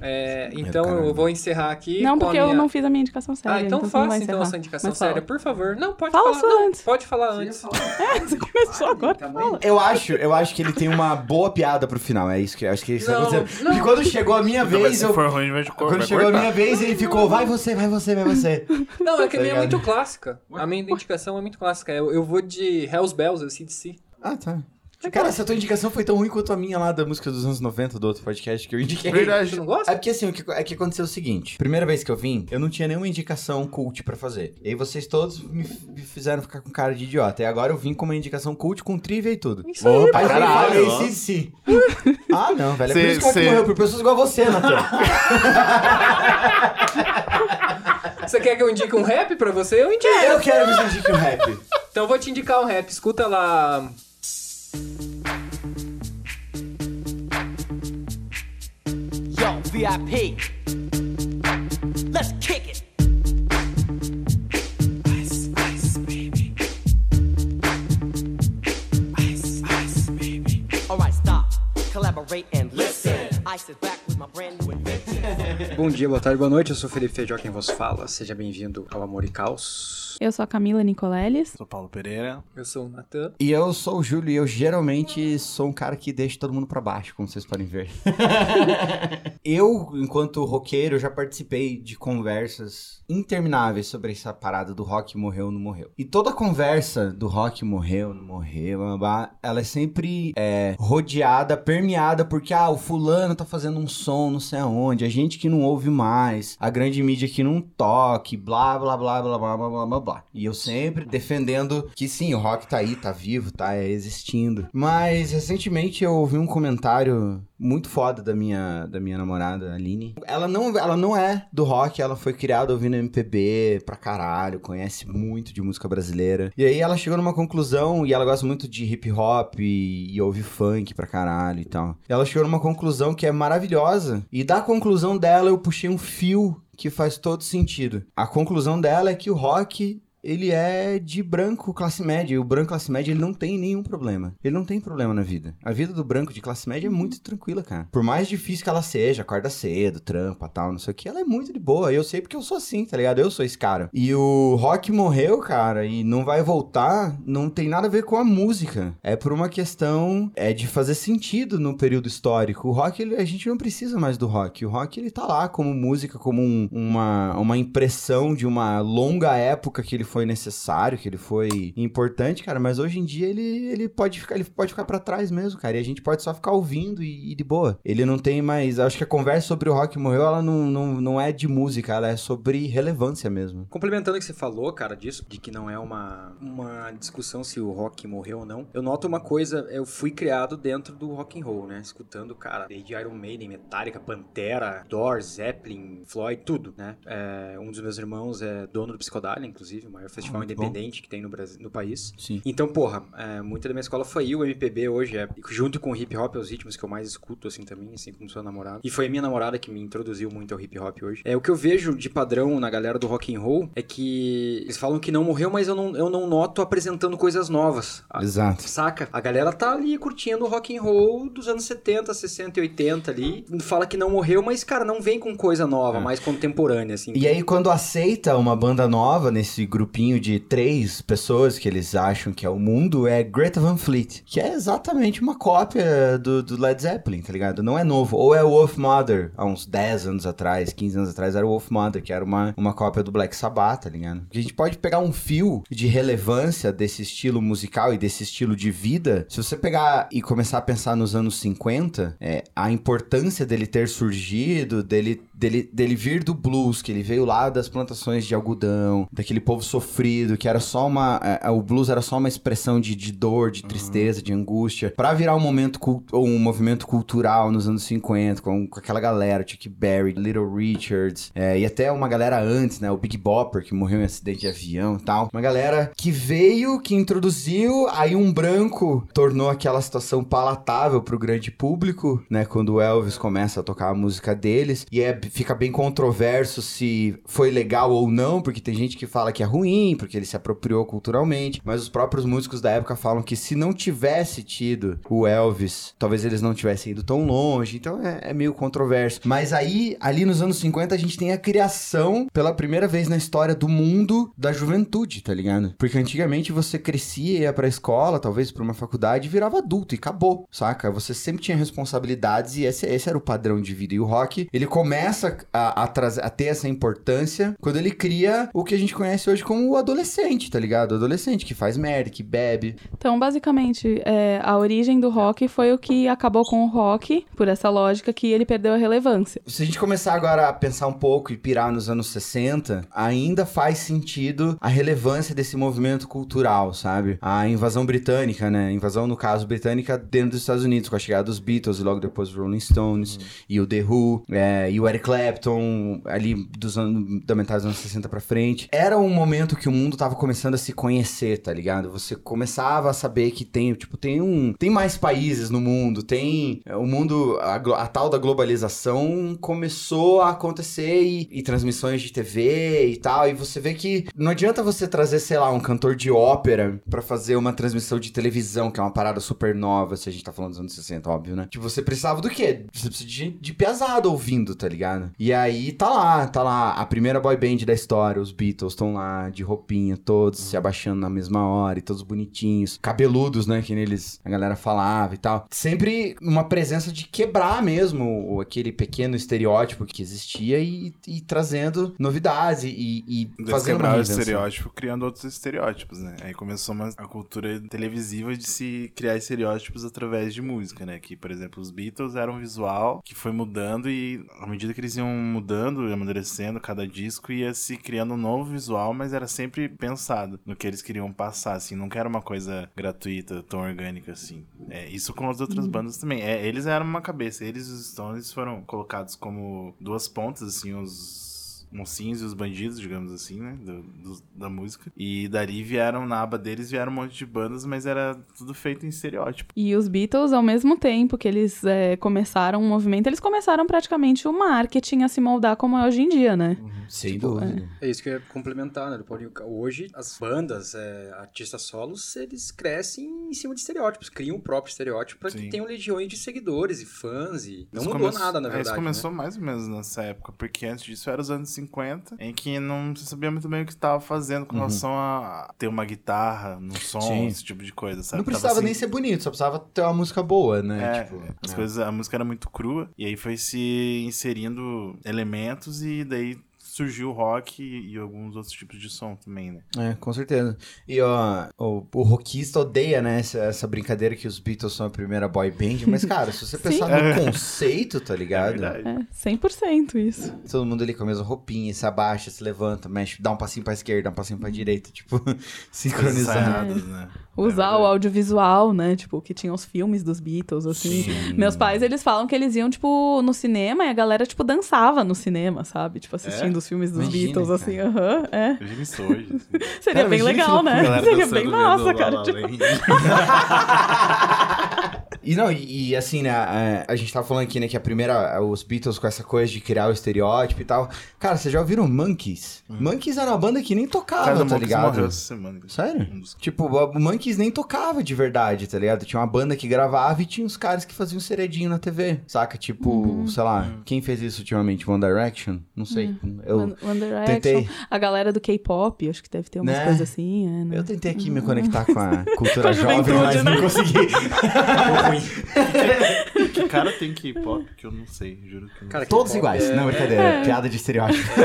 É, então eu vou encerrar aqui. Não, com porque a eu minha... não fiz a minha indicação séria. Ah, então vai faça então encerrar. essa indicação Mas fala. séria, por favor. Não, pode Fala falar. sua Não, antes. pode falar antes. É, você começou agora. Fala. Eu acho, eu acho que ele tem uma boa piada pro final. É isso que eu acho que isso Não, tá acontecendo. não. E quando chegou a minha vez, se eu. for ruim, vai, vai Quando chegou a cortar. minha vez, ele ficou, vai você, vai você, vai você. Não, é que a Tá minha é muito clássica. A minha indicação é muito clássica. Eu, eu vou de Hells Bells, eu CDC. Ah, tá. Cara, essa tua indicação foi tão ruim quanto a minha lá da música dos anos 90 do outro podcast que eu indiquei. Verdade. Você não gosta? É porque assim, o que, é que aconteceu o seguinte: primeira vez que eu vim, eu não tinha nenhuma indicação cult pra fazer. E aí vocês todos me, me fizeram ficar com cara de idiota. E agora eu vim com uma indicação cult com trivia e tudo. Isso aí. Opa, Aí eu caralho. falei, ó. sim, sim. ah, não, velho. É por Cê- isso que cê- morreu, por pessoas igual a você, Natan. Você quer que eu indique um rap pra você? Eu indico. eu quero que você indique um rap. Então eu vou te indicar um rap. Escuta lá. Yo, VIP. Let's kick it. Ice, ice, baby. Ice, ice, baby. Alright, stop. Collaborate and listen. Ice is back with my brand new. Bom dia, boa tarde, boa noite. Eu sou o Felipe Feijó, quem vos fala. Seja bem-vindo ao Amor e Caos. Eu sou a Camila Nicoleles. Sou Paulo Pereira. Eu sou o Natan. E eu sou o Júlio e eu geralmente sou um cara que deixa todo mundo pra baixo, como vocês podem ver. eu, enquanto roqueiro, já participei de conversas intermináveis sobre essa parada do rock morreu ou não morreu. E toda conversa do rock morreu, não morreu, blá, blá, blá, ela é sempre é, rodeada, permeada, porque ah, o fulano tá fazendo um som não sei aonde, a gente que não ouve mais, a grande mídia que não toque, blá blá blá blá blá blá blá blá. E eu sempre defendendo que sim, o rock tá aí, tá vivo, tá existindo. Mas recentemente eu ouvi um comentário muito foda da minha, da minha namorada, Aline. Ela não, ela não é do rock, ela foi criada ouvindo MPB pra caralho, conhece muito de música brasileira. E aí ela chegou numa conclusão, e ela gosta muito de hip hop e, e ouve funk pra caralho e tal. E ela chegou numa conclusão que é maravilhosa. E da conclusão dela eu puxei um fio que faz todo sentido. A conclusão dela é que o rock ele é de branco classe média. E o branco classe média, ele não tem nenhum problema. Ele não tem problema na vida. A vida do branco de classe média é muito tranquila, cara. Por mais difícil que ela seja, acorda cedo, trampa, tal, não sei o que, ela é muito de boa. Eu sei porque eu sou assim, tá ligado? Eu sou esse cara. E o rock morreu, cara, e não vai voltar, não tem nada a ver com a música. É por uma questão é de fazer sentido no período histórico. O rock, ele- a gente não precisa mais do rock. O rock, ele tá lá como música, como um- uma, uma impressão de uma longa época que ele foi necessário, que ele foi importante, cara, mas hoje em dia ele, ele pode ficar, ele pode ficar para trás mesmo, cara, e a gente pode só ficar ouvindo e, e de boa. Ele não tem mais, acho que a conversa sobre o rock morreu, ela não, não, não é de música, ela é sobre relevância mesmo. Complementando o que você falou, cara, disso, de que não é uma, uma discussão se o rock morreu ou não, eu noto uma coisa, eu fui criado dentro do rock and roll, né? Escutando, cara, desde Iron Maiden, Metallica, Pantera, Doors, Zeppelin, Floyd, tudo, né? É, um dos meus irmãos é dono do Psicodália, inclusive, o maior festival muito bom. independente que tem no, Brasil, no país. Sim. Então, porra, é, muita da minha escola foi o MPB hoje, é, junto com o hip hop, é os ritmos que eu mais escuto, assim, também, assim como sua namorada. E foi a minha namorada que me introduziu muito ao hip hop hoje. É, o que eu vejo de padrão na galera do rock and roll é que eles falam que não morreu, mas eu não, eu não noto apresentando coisas novas. A- Exato. Saca? A galera tá ali curtindo o rock and roll dos anos 70, 60 e 80 ali. Fala que não morreu, mas, cara, não vem com coisa nova, mais contemporânea, assim. E aí, quando aceita uma banda nova nesse grupinho de três pessoas que eles acham que é o mundo, é Greta Van Fleet, que é exatamente uma cópia do, do Led Zeppelin, tá ligado? Não é novo. Ou é o Wolf Mother, há uns 10 anos atrás, 15 anos atrás, era o Wolf Mother, que era uma, uma cópia do Black Sabbath, tá ligado? A gente pode pegar um fio de relevância desse estilo musical e desse estilo de vida. Se você pegar e começar a pensar nos anos 50, é, a importância dele ter surgido, dele, dele, dele vir do blues, que ele veio lá das plantações de algodão, daquele povo sofrido, que era só uma. é, é, o blues era só uma expressão de, de dor, de tristeza, de angústia, pra virar um momento ou um movimento cultural nos anos 50, com, com aquela galera, Chuck Berry, Little Richards, é, e até uma galera antes, né? O Big Bopper, que morreu em acidente de avião e tal. Uma galera que veio, que introduziu, aí um branco tornou aquela situação palatável pro grande público, né? Quando o Elvis começa a tocar a música deles. E é, fica bem controverso se foi legal ou não, porque tem gente que fala que é ruim, ruim, porque ele se apropriou culturalmente, mas os próprios músicos da época falam que se não tivesse tido o Elvis, talvez eles não tivessem ido tão longe, então é, é meio controverso. Mas aí, ali nos anos 50, a gente tem a criação, pela primeira vez na história do mundo, da juventude, tá ligado? Porque antigamente você crescia, ia pra escola, talvez pra uma faculdade, e virava adulto e acabou, saca? Você sempre tinha responsabilidades e esse, esse era o padrão de vida. E o rock, ele começa a, a, trazer- a ter essa importância quando ele cria o que a gente conhece hoje como o adolescente, tá ligado? O adolescente que faz merda, que bebe. Então, basicamente, é, a origem do rock foi o que acabou com o rock, por essa lógica que ele perdeu a relevância. Se a gente começar agora a pensar um pouco e pirar nos anos 60, ainda faz sentido a relevância desse movimento cultural, sabe? A invasão britânica, né? Invasão, no caso, britânica dentro dos Estados Unidos, com a chegada dos Beatles e logo depois os Rolling Stones, e o The Who, é, e o Eric Clapton, ali dos anos, da metade dos anos 60 pra frente. Era um momento que o mundo tava começando a se conhecer, tá ligado? Você começava a saber que tem, tipo, tem um... Tem mais países no mundo, tem... é, O mundo, a, a tal da globalização começou a acontecer e, e transmissões de TV e tal, e você vê que não adianta você trazer, sei lá, um cantor de ópera pra fazer uma transmissão de televisão, que é uma parada super nova, se a gente tá falando dos anos 60, óbvio, né? Tipo, você precisava do quê? Você precisa de, de pesado ouvindo, tá ligado? E aí tá lá, tá lá, a primeira boy band da história, os Beatles estão lá, de roupinha, todos se abaixando na mesma hora, e todos bonitinhos, cabeludos, né, que neles a galera falava e tal. Sempre uma presença de quebrar mesmo aquele pequeno estereótipo que existia e, e trazendo novidades e, e fazendo quebrar o estereótipo criando outros estereótipos, né? Aí começou uma, a cultura televisiva de se criar estereótipos através de música, né? Que, por exemplo, os Beatles eram um visual que foi mudando e à medida que eles iam mudando e amadurecendo, cada disco ia se criando um novo visual, mas era sempre pensado no que eles queriam passar, assim. Nunca era uma coisa gratuita, tão orgânica, assim. É, isso com as outras bandas também. É, eles eram uma cabeça. Eles e os Stones foram colocados como duas pontas, assim, os mocinhos e os bandidos, digamos assim, né? do- do- da música. E dali vieram, na aba deles, vieram um monte de bandas, mas era tudo feito em estereótipo. E os Beatles, ao mesmo tempo que eles é, começaram um movimento, eles começaram praticamente o marketing a se moldar como é hoje em dia, né? Sem dúvida. É isso que eu ia complementar, né? Hoje, as bandas, é, artistas solos, eles crescem em cima de estereótipos, criam o próprio estereótipo pra que tenham legiões de seguidores e fãs e... Não Isso mudou come- nada, na é, verdade, Isso né? começou mais ou menos nessa época, porque antes disso era os anos 50, em que não se sabia muito bem o que estava fazendo com relação a ter uma guitarra, no som, Uhum. Sim. esse tipo de coisa, sabe? Não precisava assim- nem ser bonito, só precisava ter uma música boa, né? É, Tipo, as é. coisas, a música era muito crua, e aí foi se inserindo elementos e daí surgiu o rock e, e alguns outros tipos de som também, né? É, com certeza. E ó, o, o rockista odeia, né, essa, essa brincadeira que os Beatles são a primeira boy band, mas, cara, se você pensar no conceito, tá ligado? verdade. É 100% isso. Todo mundo ali com a mesma roupinha, se abaixa, se levanta, mexe, dá um passinho pra esquerda, dá um passinho pra direita, tipo, Coisas sincronizado. ensaiadas, né? Usar É o audiovisual, né? Tipo, que tinha os filmes dos Beatles, assim. Sim. Meus pais, eles falam que eles iam, tipo, no cinema e a galera, tipo, dançava no cinema, sabe? Tipo, assistindo os filmes dos Imagina, Beatles, cara. assim, aham, é. Imagina isso hoje. assim. Seria Cara, bem legal, né? Seria bem massa, cara. Tipo. E não, e, e assim, né, a, a gente tava falando aqui, né, que a primeira, os Beatles com essa coisa de criar o estereótipo e tal. Cara, vocês já ouviram Monkeys? Monkeys era uma banda que nem tocava, Cara, tá Monkeys ligado? morreu essa semana. Sério? Um dos- Tipo, o Monkeys nem tocava de verdade, tá ligado? Tinha uma banda que gravava e tinha uns caras que faziam seredinho na TV, saca? Tipo, sei lá, quem fez isso ultimamente? One Direction? Não sei. Eu, One, One Direction, tentei. a galera do K-pop, acho que deve ter umas Né? coisas assim, é, né? eu tentei aqui me conectar com a Com cultura a jovem, mas não né? consegui. Que cara tem K-pop que eu não sei, juro que eu não Cara, sei. Todos iguais. é- Não, brincadeira. Piada de estereótipo.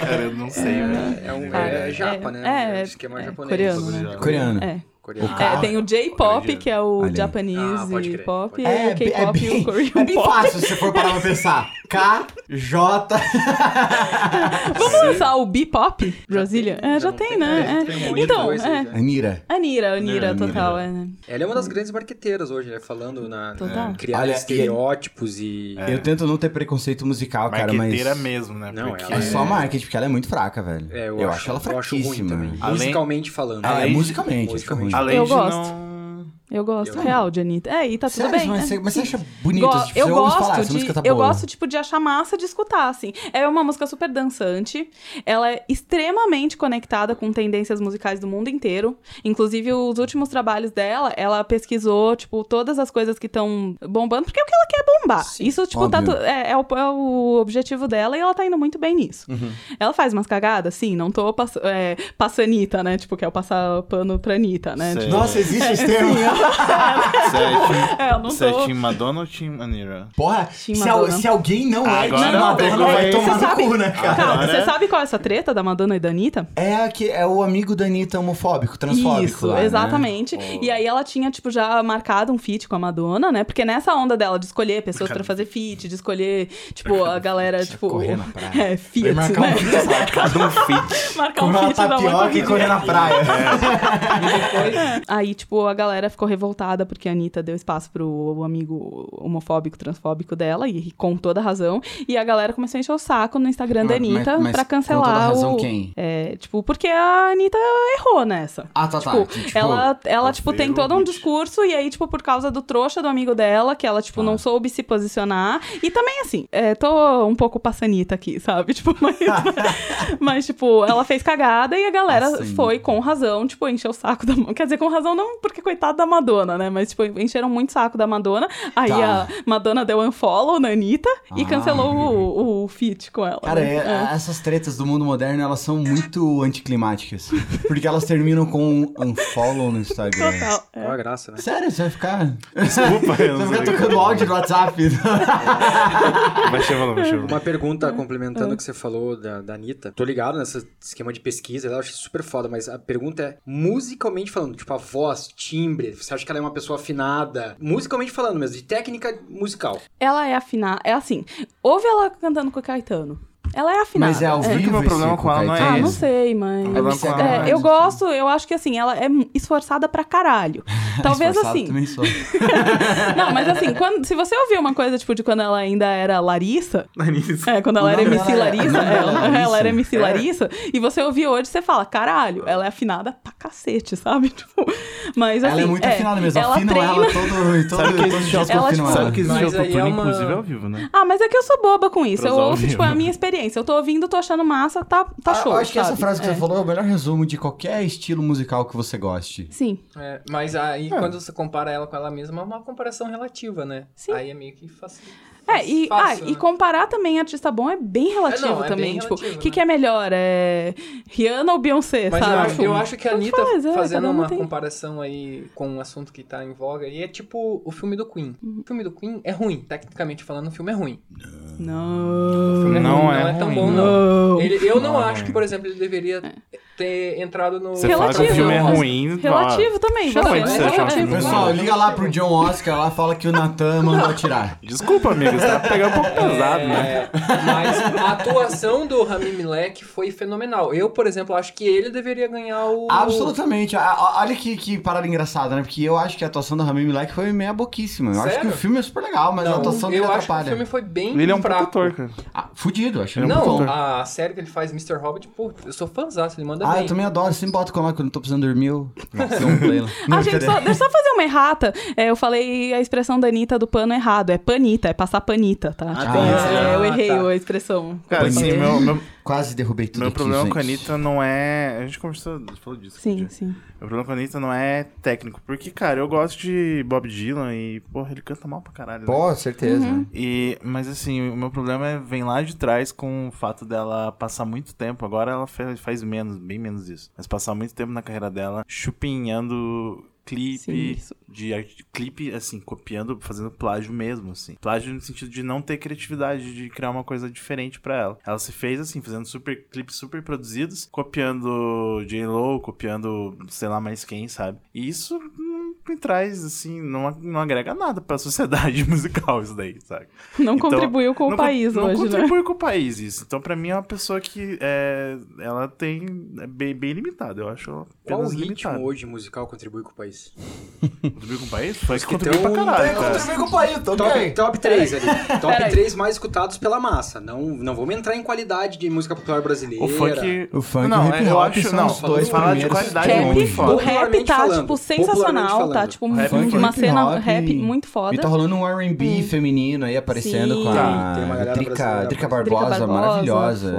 Cara, eu não sei, velho. É, um, Cara, é, japa, é- né? é, esquema é, japonês. coreano, né? Coreano. É. Coreano. É, tem o J-pop, que é o. Japanese Ah, crer, pop, e É, o K-pop e o Korean é bem pop. fácil se você for parar pra pensar. K, J. Vamos lançar o B-pop Brasília? É, já, tem, né? É. tem um monte de Então, coisa é. já. Anira. Anira, Anira, total, é. né? Ela é uma das grandes marqueteiras hoje, né? Falando na, Total. na criar Olha, estereótipos e... Eu tento não ter preconceito musical, cara, mas. Marqueteira mesmo, né? Não, Porque É só marketing, porque ela é muito fraca, velho. É, eu, eu acho, acho ela eu acho ruim fraquíssima. também. Além- Musicalmente falando. Ah, é musicalmente, musicalmente. Além Eu de gosto. não Eu gosto Eu- real de Anitta. É, e tá tudo Sério, bem. mas, né? você, mas você acha bonito? Go- tipo, eu gosto falar, essa de, música tá eu boa. gosto tipo de achar massa de escutar assim. É uma música super dançante. Ela é extremamente conectada com tendências musicais do mundo inteiro. Inclusive os últimos trabalhos dela, ela pesquisou tipo todas as coisas que estão bombando porque é o que ela quer bombar. Sim, Isso tipo tá é, é o, é o objetivo dela e ela tá indo muito bem nisso. Uhum. Ela faz umas cagadas, sim. Não tô pass é, passanita, né? Tipo que é o passar pano pra Anitta, né? Tipo, Nossa, existe esse termo? Você é Team- é, eu não você é. Team Madonna ou Team Anira? Porra, Team se, al- Madonna. se alguém não é Agora de Madonna, pegou vai tomar Você no sabe- cu, né, cara? Calma, Agora- você sabe qual é essa treta da Madonna e da Anitta? É, a que, é o amigo da Anitta homofóbico, transfóbico Isso, lá, né? exatamente. E aí ela tinha, tipo, já marcado um feat com a Madonna, né? Porque nessa onda dela de escolher pessoas pra fazer feat, de escolher, tipo, a galera, tipo... correr na praia. É, feat, Vai marcar né? um sabe? Cada um fit. marcar Comer um uma feat da tapioca e Madonna. correr na praia. Aí, tipo, a galera ficou revoltada porque a Anitta deu espaço pro amigo homofóbico, transfóbico dela, e com toda razão. E a galera começou a encher o saco no Instagram da Mas- Anitta mas- mas pra com cancelar toda razão o... quem? É, tipo, porque a Anitta errou nessa. Ah, tá, tá. Tipo, Que, tipo, ela, ela tá tipo, tem todo um discurso, e aí, tipo, por causa do trouxa do amigo dela, que ela, tipo, Tá. não soube se posicionar. E também, assim, é, tô um pouco passanita aqui, sabe? Tipo, mas, mas, tipo, ela fez cagada e a galera Passanita. foi com razão, tipo, encher o saco da. Quer dizer, com razão não porque coitada da Madonna, né? Mas, tipo, encheram muito saco da Madonna. Aí Tá. a Madonna deu unfollow na Anitta e Ah. cancelou o, o feat com ela. Cara, né? é- essas tretas do mundo moderno, elas são muito anticlimáticas. Porque elas terminam com um unfollow no Instagram. Total. Qual a graça, né? Sério, você vai ficar... Desculpa, eu Você não vai sei. ficar tocando áudio no WhatsApp. Vai chamando, vai chamando. Uma pergunta É. complementando o que você falou da, da Anitta. Tô ligado nesse esquema de pesquisa, eu acho super foda, mas a pergunta é, musicalmente falando, tipo, a voz, timbre, você acha que ela é uma pessoa afinada? Musicalmente falando mesmo, de técnica musical. Ela é afinada. É assim, ouve ela cantando com o Caetano. Ela é afinada. Mas é ao que vivo o meu esse problema com ela não é Ah, Caetano? não esse. sei, ela É, é eu esse. gosto, eu acho que assim, ela é esforçada pra caralho. Talvez assim. Também sou. Não, mas assim, quando, se você ouvir uma coisa, tipo, de quando ela ainda era Larissa. Larissa. É, quando ela era MC dela é- Larissa. é, é ela, Larissa? ela era MC É. Larissa. E você ouvir hoje, você fala, caralho, ela é afinada pra cacete, sabe? Tipo, mas assim. ela é muito afinada mesmo. Ela Afinam treina. ela todo, todo, Sabe que esse dia ela, tipo, ela. Sabe que existe Mas aí autotune, é uma- inclusive, ao vivo, né? Ah, mas é que eu sou boba com isso. Eu ouço, tipo, a minha experiência. Eu tô ouvindo, tô achando massa, tá, tá Ah, show. Eu acho que essa frase que É. você falou é o melhor resumo de qualquer estilo musical que você goste. Sim. É, mas aí, É. quando você compara ela com ela mesma, é uma comparação relativa, né? Sim. Aí é meio que fácil. É, e, fácil, ah, e né? comparar também artista bom é bem relativo É, não, é também. bem tipo, o relativo, que, né? que é melhor? É Rihanna ou Beyoncé, Mas eu sabe? acho, eu acho que a Anitta faz, é, fazendo um uma tem- comparação aí com um assunto que tá em voga, e é tipo o filme do Queen. Uhum. O filme do Queen é ruim, tecnicamente falando, o filme é ruim. O Não. filme é Não ruim, é não é tão ruim. bom, não. Ele- eu não Não é acho que, por exemplo, ele deveria ter entrado no. Você fala que o Relativo, filme é ruim. Relativo também. É relativo. Pessoal, liga lá pro John Oscar lá, fala que o Natan mandou atirar. Desculpa, amigo, você tá pegando um pouco pesado, né? É, mas a atuação do Rami Malek foi fenomenal. Eu, por exemplo, acho que ele deveria ganhar o. Absolutamente. A- a- Olha que, que parada engraçada, né? Porque eu acho que a atuação do Rami Malek foi meia boquíssima. Eu acho Sério? que o filme é super legal, mas a Não, atuação dele eu acho que o atrapalha. filme foi bem Ele é um fraco. cara. Ah, fudido, acho ele um Não, produtor. a série que ele faz, Mr. Hobbit, pô, eu sou fãzaço, ele manda Ah, bem. eu também adoro. Sempre boto com lá quando eu tô precisando dormir. Eu... Um lá. Ah, gente, só, deixa eu só fazer uma errata. É, eu falei a expressão da Anitta do pano errado. É panita, é passar panita, tá? Tipo, tá. é, eu Ah, errei tá. a expressão. Cara, assim, meu, meu, Quase derrubei tudo meu aqui, problema gente. com a Anitta não é. A gente conversou, falou disso. Sim, dia. sim. Meu problema com a Anitta não é técnico. Porque, cara, eu gosto de Bob Dylan e, porra, ele canta mal pra caralho. né? Pô, certeza. Uhum. E, mas assim, o meu problema é, vem lá de trás com o fato dela passar muito tempo. Agora ela faz, faz menos, bem menos isso. Mas passar muito tempo na carreira dela chupinhando clipe Sim, de clipe assim copiando fazendo plágio mesmo assim. Plágio no sentido de não ter criatividade de criar uma coisa diferente pra ela. Ela se fez assim fazendo super clipes super produzidos copiando J Lo copiando sei lá mais quem sabe? E isso me traz assim não, não agrega nada pra sociedade musical isso daí sabe Não Então, contribuiu com não o país não hoje, né? contribui com o país isso. Então, pra mim, é uma pessoa que é, ela tem é bem, bem limitada. Eu acho Qual o ritmo limitada. hoje musical contribui com o país? Contribui com o país? Foi que que contribui pra caralho, cara. Contribui com o país, tô Top, bem. top 3 ali. Top Peraí. 3 mais escutados pela massa. Não, não vamos entrar em qualidade de música popular brasileira. O funk... O funk não, o hip eu hop acho, são não, os dois falar de qualidade de é Rap, muito foda. o rap tá, falando, tipo, sensacional. Tá, tipo, Rap um- funk, uma hip cena hop. rap muito foda. E tá rolando um R&B feminino aí aparecendo Sim. com a galera Drica. Drica Barbosa, maravilhosa.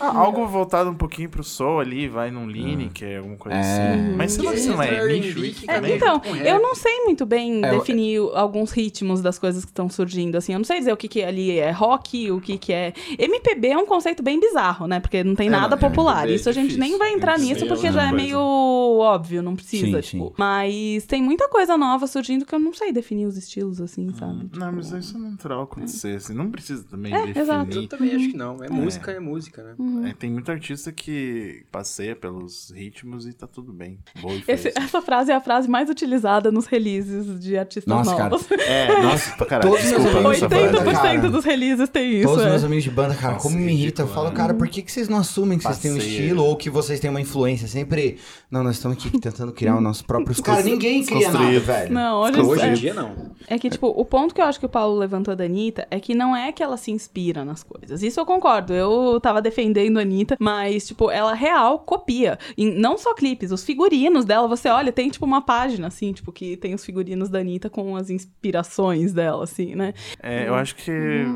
Ah, algo voltado um pouquinho pro soul ali, vai num Line, que é alguma coisa É. assim. Mas sei lá se não é nicho isso É, também. então, com rap. eu não sei muito bem É, eu- definir alguns ritmos das coisas que estão surgindo, assim. Eu não sei dizer o que, que ali é rock, o que, que é... MPB é um conceito bem bizarro, né? Porque não tem É, nada não, é, popular. É Isso a gente nem vai entrar nisso, porque já é meio óbvio, não precisa, Sim, tipo. sim. Mas tem muita coisa nova surgindo que eu não sei definir os estilos, assim, sabe? Não, mas isso é natural acontecer, assim. Não precisa também É, exato. definir. Eu também acho que não. É música, é música, né? Uhum. É, tem muito artista que passeia pelos ritmos e tá tudo bem. Boa e Esse- essa frase é a frase mais utilizada nos releases de artistas Nossa, cara. novos. É, nossa, pra caralho. Todos meus Desculpa, banda, 80% cara. dos releases tem isso, Todos os é. meus amigos de banda, cara, Nossa, como me irrita. Eu falo, né? cara, por que, que vocês não assumem que vocês têm um estilo ou que vocês têm uma influência? Sempre. Não, nós estamos aqui tentando criar o nosso próprio. Cara, ninguém cria nada, Desconstruído. velho. Não, hoje, Hoje é, em dia, não. é que, tipo, o ponto que eu acho que o Paulo levantou da Anitta é que não é que ela se inspira nas coisas. Isso eu concordo. Eu tava defendendo a Anitta, mas, tipo, ela real copia. E não só clipes, os figurinos dela, você olha, tem, tipo, uma página, assim, tipo, que tem os figurinos da Anitta com as inspirações dela, assim, né? É, eu acho que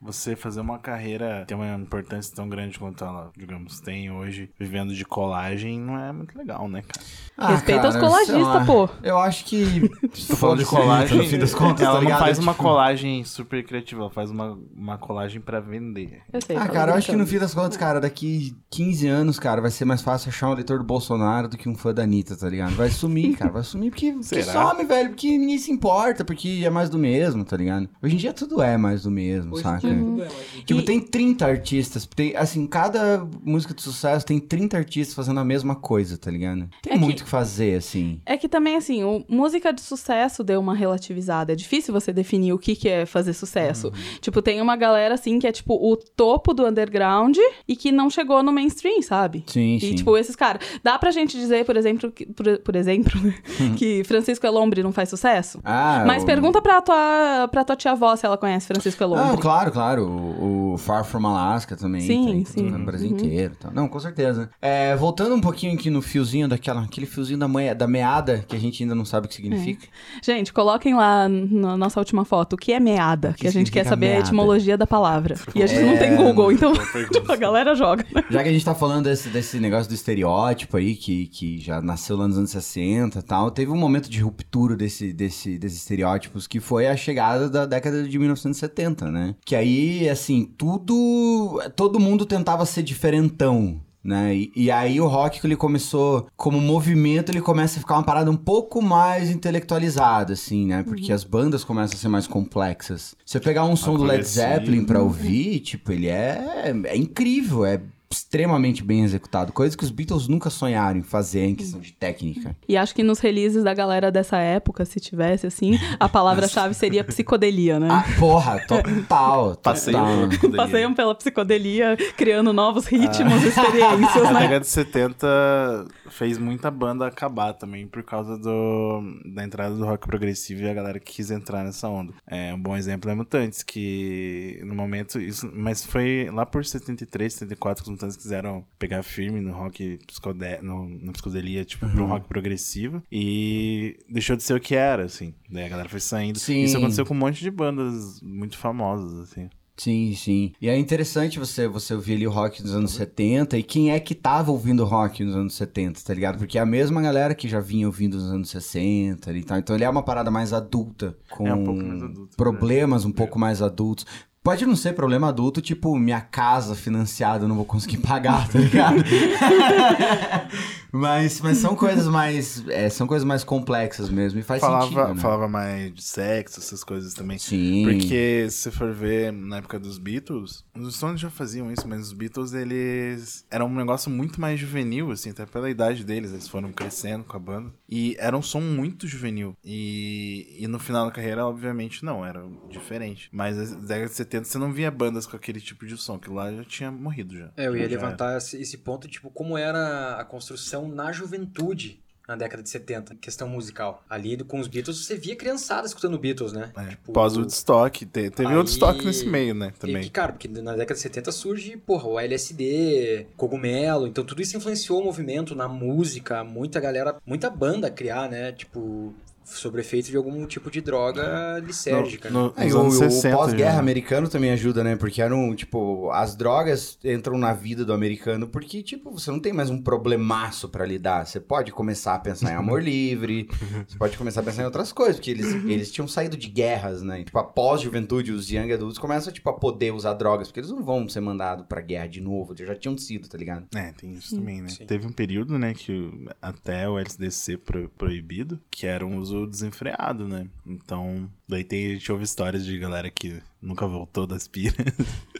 você fazer uma carreira ter uma importância tão grande quanto ela, digamos, tem hoje, vivendo de colagem, não é muito legal, né, cara? Ah, Respeita os cara, colagistas, sei lá. pô. Eu acho que. Tô falando de colagem, no fim das contas, ela tá não faz uma Tipo, colagem super criativa, ela faz uma, uma colagem pra vender. Eu sei. Ah, cara, eu acho que no fim das contas, cara, daqui 15 anos, cara, vai ser mais fácil achar um leitor do Bolsonaro do que um fã da Anitta, tá ligado? Vai sumir, cara, vai sumir porque, porque some, velho, porque ninguém se importa, porque é mais do mesmo, tá ligado? Hoje em dia tudo é mais do mesmo, Hoje saca? Mais- Tipo, E- tem 30 artistas, tem, assim, cada música de sucesso tem 30 artistas fazendo a mesma coisa, tá ligado? Tem É que- muito o que fazer, assim. É que também, assim, o, música de sucesso deu uma relativizada. É difícil você definir o que, que é fazer sucesso. Uhum. Tipo, tem uma galera, assim, que é, tipo, o topo do underground e que não chegou no mainstream, sabe? Sim, E, sim. tipo, esses caras. Dá pra gente dizer, por exemplo, que, por, por exemplo, que Francisco Elombre não faz sucesso? Uhum. ah, Mas o- pergunta pra tua, pra tua tia-avó se ela conhece Francisco Ah, Elombre. claro, claro. O, o Far From Alaska também. Sim, tá sim. No Brasil inteiro. e tal. Não, com certeza. É, voltando um pouquinho aqui no fiozinho daquela, aquele fiozinho da, manha, da meada, que a gente ainda não sabe o que significa. Gente, coloquem lá na nossa última foto o que é meada, que, que a gente quer saber a etimologia da palavra. E a gente É, não tem Google, então tipo, a galera joga. Já que a gente tá falando desse, desse negócio do estereótipo aí, que, que já nasceu lá nos anos 60 e tal, teve um momento de ruptura desse, desse, desses estereótipos, que foi a chegada da década de 1970, né? Que aí, assim, tudo... Todo mundo tentava ser diferentão, né? E, e aí o rock, ele começou, como movimento, ele começa a ficar uma parada um pouco mais intelectualizada, assim, né? Porque as bandas começam a ser mais complexas. Você pegar um som do Led. Zeppelin pra ouvir, tipo, ele é, é incrível, é extremamente bem executado. Coisa que os Beatles nunca sonharam em fazer em questão de técnica. E acho que nos releases da galera dessa época, se tivesse assim, a palavra-chave seria psicodelia, né? Ah, porra, total, Passeio total. pela psicodelia. Passeiam pela psicodelia, criando novos ritmos, Ah. experiências, A né? década de 70 fez muita banda acabar também por causa do, da entrada do rock progressivo e a galera que quis entrar nessa onda. É, um bom exemplo é Mutantes, que no momento, isso, mas foi lá por 73, 74 que Mutantes quiseram pegar firme no rock psicodé, no, na psicodelia, tipo, pro rock progressivo e deixou de ser o que era, assim. Daí a galera foi saindo. Sim. Isso aconteceu com um monte de bandas muito famosas, assim. Sim, sim. E é interessante você, você ouvir ali o rock dos anos 70 e quem é que tava ouvindo rock nos anos 70, tá ligado? Porque é a mesma galera que já vinha ouvindo nos anos 60 e tal. Então ele é uma parada mais adulta, com É um mais adulto, problemas um pouco mais adultos. Pode não ser problema adulto, tipo, minha casa financiada, eu não vou conseguir pagar, tá ligado? mas, mas são coisas mais. é, são coisas mais complexas mesmo. E faz falava, sentido. Né? falava mais de sexo, essas coisas também. Sim. Porque se você for ver na época dos Beatles, os Stones já faziam isso, mas os Beatles, eles eram um negócio muito mais juvenil, assim, até pela idade deles, eles foram crescendo com a banda. E era um som muito juvenil. E, e no final da carreira, obviamente, não, era diferente. Mas na década de 70 você não via bandas com aquele tipo de som, que lá já tinha morrido já. É, eu ia Já era. levantar esse, esse ponto, tipo, como era a construção na juventude na década de 70, questão musical. Ali com os Beatles, você via criançada escutando Beatles, né? É, Tipo, Pós-Woodstock. te- Teve aí- Woodstock nesse meio, né? Que, Também. que, cara, porque na década de 70 surge, porra, o LSD, cogumelo, então tudo isso influenciou o movimento na música, muita galera, muita banda criar, né? Tipo, sobre efeito de algum tipo de droga lisérgica. No- né? É, e o, o 60 pós-guerra americano também ajuda, né? Porque eram, tipo, as drogas entram na vida do americano porque, tipo, você não tem mais um problemaço pra lidar. Você pode começar a pensar em amor livre, você pode começar a pensar em outras coisas, porque eles, eles tinham saído de guerras, né? Tipo, após juventude, os young adults começam, tipo, a poder usar drogas, porque eles não vão ser mandados pra guerra de novo, eles já tinham sido, tá ligado? É, tem isso também, né? Sim. Teve um período, né, que até o LSD ser pro- proibido, que era um uso desenfreado, né? Então, daí tem, a gente ouve histórias de galera que nunca voltou das piras.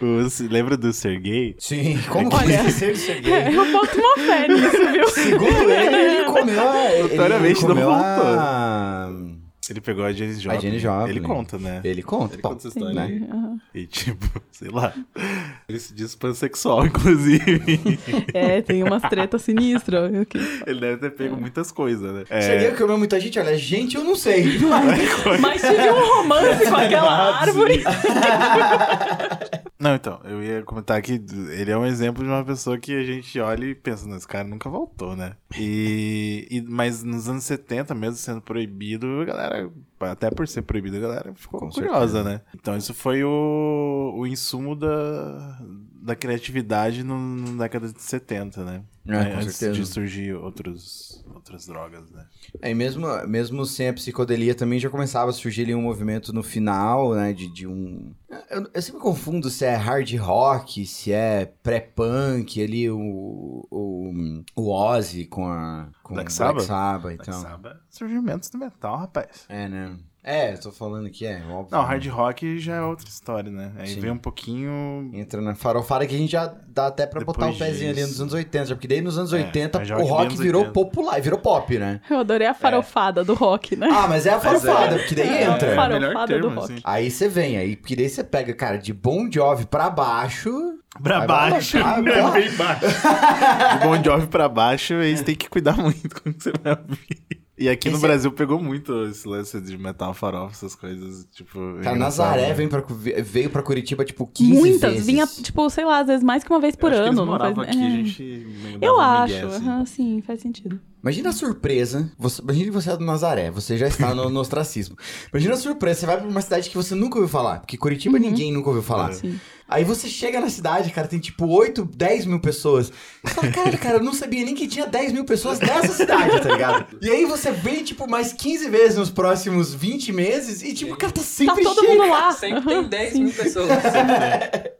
O- se lembra do Sergei? Sim, como que Olha, ele ser Serguei? É, eu boto uma fé nisso, viu? Segundo ele, ele comeu Notoriamente não comeu voltou. a... Ele pegou a Janis Joplin. Janis Joplin. Ele conta, né? Ele conta, Ele pô, conta essa história né? aí. Aham. E tipo, sei lá. Ele se diz pansexual, inclusive. É, tem umas tretas sinistras. Ele deve ter pego muitas coisas, né? Serguei comeu muita gente? Olha, gente, eu não sei. Mas tive um romance com aquela árvore. Não, então, eu ia comentar que ele é um exemplo de uma pessoa que a gente olha e pensa, não, esse cara nunca voltou, né? E, e- mas nos anos 70, mesmo sendo proibido, a galera, até por ser proibido, a galera ficou Com curiosa, né? Então isso foi o, o insumo da, da criatividade no, na década de 70, né? É, Antes certeza. de surgir outros, outras drogas, né? É, e mesmo, mesmo sem a psicodelia também já começava a surgir ali um movimento no final, né, de, de um... Eu, eu sempre confundo se é hard rock, se é pré-punk, ali o, o, o Ozzy com a... Com Black o Sabbath? Sabbath, então. Sabe? Surgimentos do metal, rapaz. É, né? É, eu tô falando que é, óbvio. Não, né? hard rock já é outra história, né? Aí Sim. vem um pouquinho Entra na farofada que a gente já dá até pra botar o Depois pezinho ali disso. nos anos 80, porque daí nos anos É, 80 mas já o rock virou 80. popular, virou pop, né? Eu adorei a farofada do rock, né? Ah, mas é a farofada, porque daí É, entra. é, melhor farofada termo, do rock. assim. Aí você vem, aí, porque daí você pega, cara, de Bon Jovi pra baixo. Pra Vai baixo. é bem baixo. De Bon Jovi pra baixo, aí você tem que cuidar muito com o que você vai ouvir. E aqui no Esse é- Brasil pegou muito esse lance de metal farofa, essas coisas, tipo... Cara, engraçado, Nazaré né? vem pra, veio pra Curitiba, tipo, 15 Muitas. vezes. Vinha, tipo, sei lá, às vezes mais que uma vez por Eu acho que ano. eles não faz... moravam aqui, é. a gente meio Eu acho, migué, assim. aham, sim, faz sentido. Imagina a surpresa. Você, imagina que você é do Nazaré, você já está no, no ostracismo. Imagina a surpresa, você vai pra uma cidade que você nunca ouviu falar. Porque Curitiba ninguém nunca ouviu falar. É. Sim. Aí você chega na cidade, cara, tem tipo 8, 10 mil pessoas. Você fala, cara, cara, eu não sabia nem que tinha 10 mil pessoas nessa cidade, tá ligado? E aí você vem, tipo, mais 15 vezes nos próximos 20 meses e, tipo, cara, tá Tá sempre todo cheio. mundo lá. Sempre tem aham, 10 sim. mil pessoas.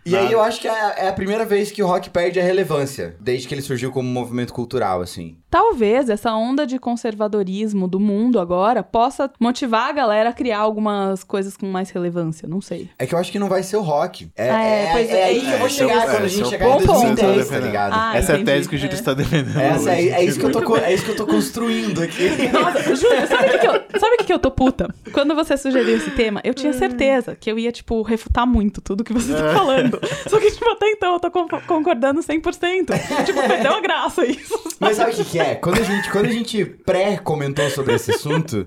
E aí eu acho que é, é a primeira vez que o rock perde a relevância, desde que ele surgiu como movimento cultural, assim. Talvez essa onda de conservadorismo do mundo agora possa motivar a galera a criar algumas coisas com mais relevância, não sei. É que eu acho que não vai ser o rock. É, Ah, é, é, pois é é, aí que eu vou é, chegar é quando a gente é chegar em ponto que eu tô 2010, tá defendendo. ligado? Ah, Essa é a entendi. tese que o Júlio É. está defendendo Essa é, é isso que eu tô, é isso que eu tô construindo aqui. Nossa, Júlio, sabe o que, que eu, sabe o que, que eu tô puta? Quando você sugeriu esse tema, eu Hum. tinha certeza que eu ia, tipo, refutar muito tudo que você tá falando. Só que, tipo, até então eu tô con- concordando 100%. tipo, perdeu a graça isso. Mas sabe o que, que é? Quando a gente, quando a gente pré-comentou sobre esse assunto,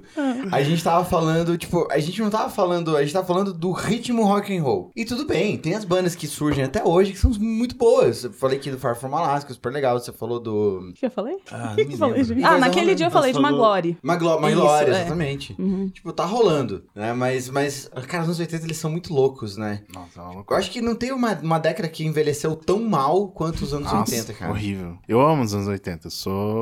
a gente tava falando, tipo, a gente não tava falando, a gente tava falando do ritmo rock and roll. E tudo bem, tem as bandas que surgem até hoje que são muito boas. Eu falei aqui do Far From Alaska, super legal. Você falou do... O que eu falei? Ah, O que eu falei? Ah, naquele dia eu falei de Maglore. Maglore, é. exatamente. Uhum. Tipo, tá rolando, né? Mas, mas, cara, os anos 80 eles são muito loucos, né? Nossa, é uma Eu acho que não tem uma, uma década que envelheceu tão mal quanto os anos Nossa, 80, cara. horrível. Eu amo os anos 80. Eu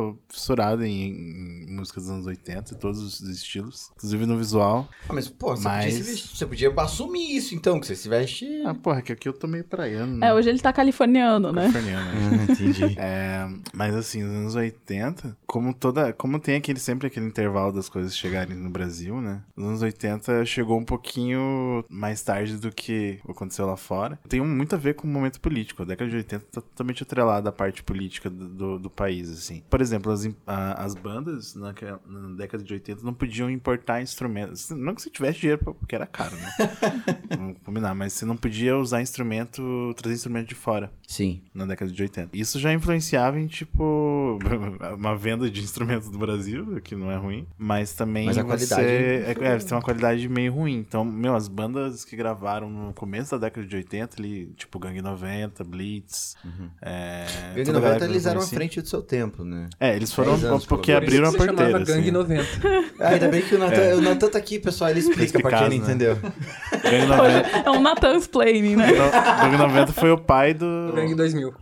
sou fissurado em, em músicas dos anos 80, todos os estilos. Inclusive no visual. Ah, mas, pô, você, Mas- podia vestir- você podia assumir isso, então, que você se veste... Ah, porra, que aqui eu tô meio praiano, né? É, hoje ele tá californiano, né? Californiano, né? Ah, entendi. É, mas assim, nos anos 80, como toda. Como tem aquele, sempre aquele intervalo das coisas chegarem no Brasil, né? Nos anos 80 chegou um pouquinho mais tarde do que aconteceu lá fora. Tem muito a ver com o momento político. A década de 80 tá totalmente atrelada à parte política do, do, do país, assim. Por exemplo, as, im- a- as bandas naquela- na década de 80 não podiam importar instrumentos. Não que você tivesse dinheiro, pra- porque era caro, né? Vamos combinar, mas você não podia usar instrumento, trazer instrumento de fora Sim. na década de 80. Isso já influenciava em, tipo, uma venda de instrumentos do Brasil, que não é ruim, mas também Mas a você... qualidade- É, é, você tem uma qualidade meio ruim. Então, meu, as bandas que gravaram no começo da década de 80, ali, tipo Gangue 90, Blitz... É, toda a galera 90 que eles eram à frente do seu tempo, né? É, eles foram 10 anos, porque abriram a porteira, chamava Gangue assim. 90. Ah, ainda bem que o Natan, o Natan tá aqui, pessoal, ele explica pra quem não né? entendeu. Gangue 90, É um Natan's Planning, né? Gangue 90 foi o pai do... Gangue 2000.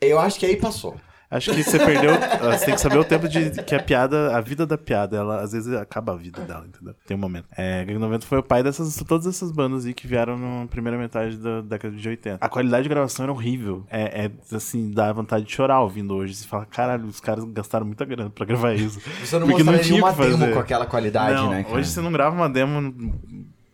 Eu acho que aí passou. Acho que você perdeu. Você tem que saber o tempo de que a piada, a vida da piada, ela às vezes acaba a vida dela, entendeu? Tem um momento. É, Gang 90 foi o pai dessas todas essas bandas aí que vieram na primeira metade da década de 80. A qualidade de gravação era horrível. É, é, assim, dá vontade de chorar ouvindo hoje. Você fala, caralho, os caras gastaram muita grana pra gravar isso. Você não Porque mostraria tinha fazer. demo com aquela qualidade, Não, né, cara? Hoje você não grava uma demo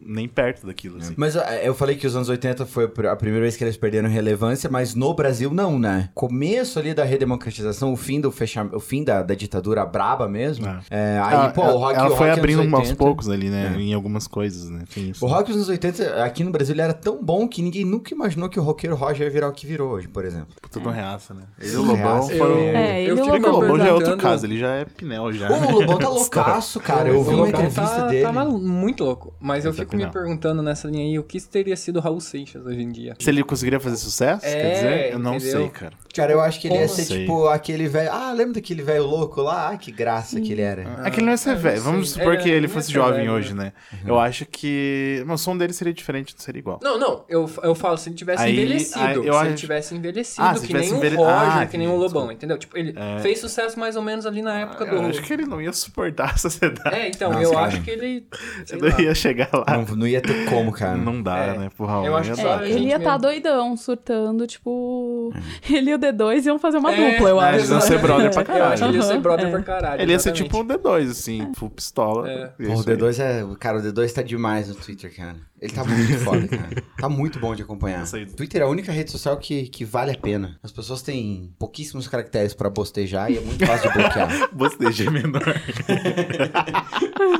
nem perto daquilo, assim. Mas eu falei que os anos 80 foi a primeira vez que eles perderam relevância, mas no Brasil não, né? Começo ali da redemocratização, o fim do fecha... o fim da, da ditadura braba mesmo. É. É, aí, ela, pô, o rock, ela o foi rock abrindo aos 80, poucos ali, né? É. Em algumas coisas, né? O rock dos anos 80 aqui no Brasil ele era tão bom que ninguém nunca imaginou que o roqueiro Roger ia virar o que virou hoje, por exemplo. Tudo reaça, né? Ele e o Lobão reaça. foram. É, ele eu o fico É que o Lobão já é outro caso, ele já é Pinel já. Pô, o Lobão tá loucaço, cara. Eu vi uma Lobão entrevista tá, dele. Tá muito louco. Mas eu Tá fico me não. perguntando nessa linha aí, o que teria sido o Raul Seixas hoje em dia? Se ele conseguiria fazer sucesso, É, quer dizer, eu não entendeu? sei, cara. Cara, eu acho que ele ia ser tipo aquele velho. Ah, lembra daquele velho louco lá? Ah, que graça que ele era. é que ele não ia ser não velho. sei. Vamos supor É, que ele não ia fosse jovem velho, hoje, né? Eu acho que. O som dele seria diferente, não seria igual. Não, não, eu, eu falo, se ele tivesse Aí- envelhecido, aí eu se ele acho- tivesse envelhecido, Ah, se que tivesse nem envelhe- o Roger, Ah, que nem o Lobão, entendeu? Tipo, ele É. fez sucesso mais ou menos ali na época do... Eu acho que ele não ia suportar a sociedade. É, então, Nossa, eu cara. acho que ele... Ele ia chegar lá. Não, não ia ter como, cara. Não dá, É. né? Raul. Eu acho ia que só- É, ele ia estar mesmo. doidão, surtando, tipo. Ele e o D2 iam fazer uma É, dupla, eu é, acho. Eles iam ser brother pra Eu acho que ele ia ser brother é. pra caralho. Ele ia ser tipo um D2, assim, full pistola. É. É Pô, o isso aí. D2 é. Cara, o D2 tá demais no Twitter, cara. Ele tá muito foda, cara. Tá muito bom de acompanhar. Twitter é a única rede social que, que vale a pena. As pessoas têm pouquíssimos caracteres pra bostejar e é muito fácil de bloquear. Bosteja menor.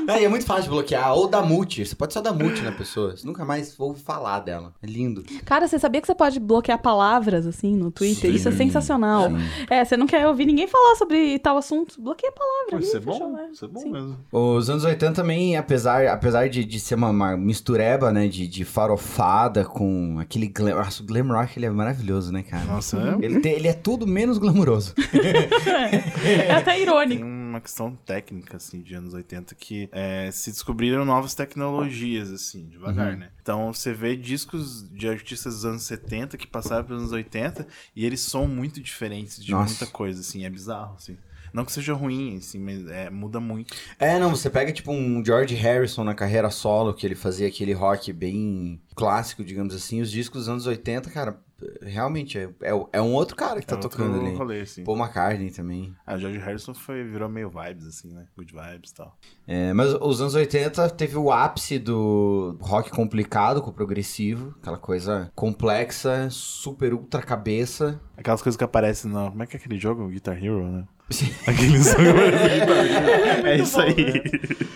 é, e é muito fácil de bloquear. Ou dar mute. Você pode só dar mute na pessoa. Você nunca mais ouve falar dela. É lindo. Cara, você sabia que você pode bloquear palavras, assim, no Twitter? Isso é Sim, sensacional. É, você não quer ouvir ninguém falar sobre tal assunto, bloqueia a palavra. Isso é bom, né? isso é bom Sim. mesmo. Os anos 80 também, apesar, apesar de, de ser uma, uma mistureba, né? De, de farofada com aquele glam... Nossa, o glam rock, ele é maravilhoso, né, cara? Nossa, é Ele, tem- ele é tudo menos glamuroso. É até irônico. Tem uma questão técnica, assim, de anos 80, que é, se descobriram novas tecnologias, assim, devagar, né? Então, você vê discos de artistas dos anos 70 que passaram pelos anos 80 e eles são muito diferentes de Nossa. muita coisa, assim, é bizarro, assim. Não que seja ruim, assim, mas é, muda muito. É, não, você pega tipo um George Harrison na carreira solo, que ele fazia aquele rock bem clássico, digamos assim. Os discos dos anos 80, cara, realmente é, é, é um outro cara que tá é outro tocando ali. rolê, assim. Paul McCartney também. Ah, George Harrison foi, virou meio vibes, assim, né? Good vibes e tal. É, mas os anos 80 teve o ápice do rock complicado com o progressivo, aquela coisa complexa, super ultra cabeça. Aquelas coisas que aparecem no... Como é que é aquele jogo? Guitar Hero, né? Aquele jogo. é isso aí.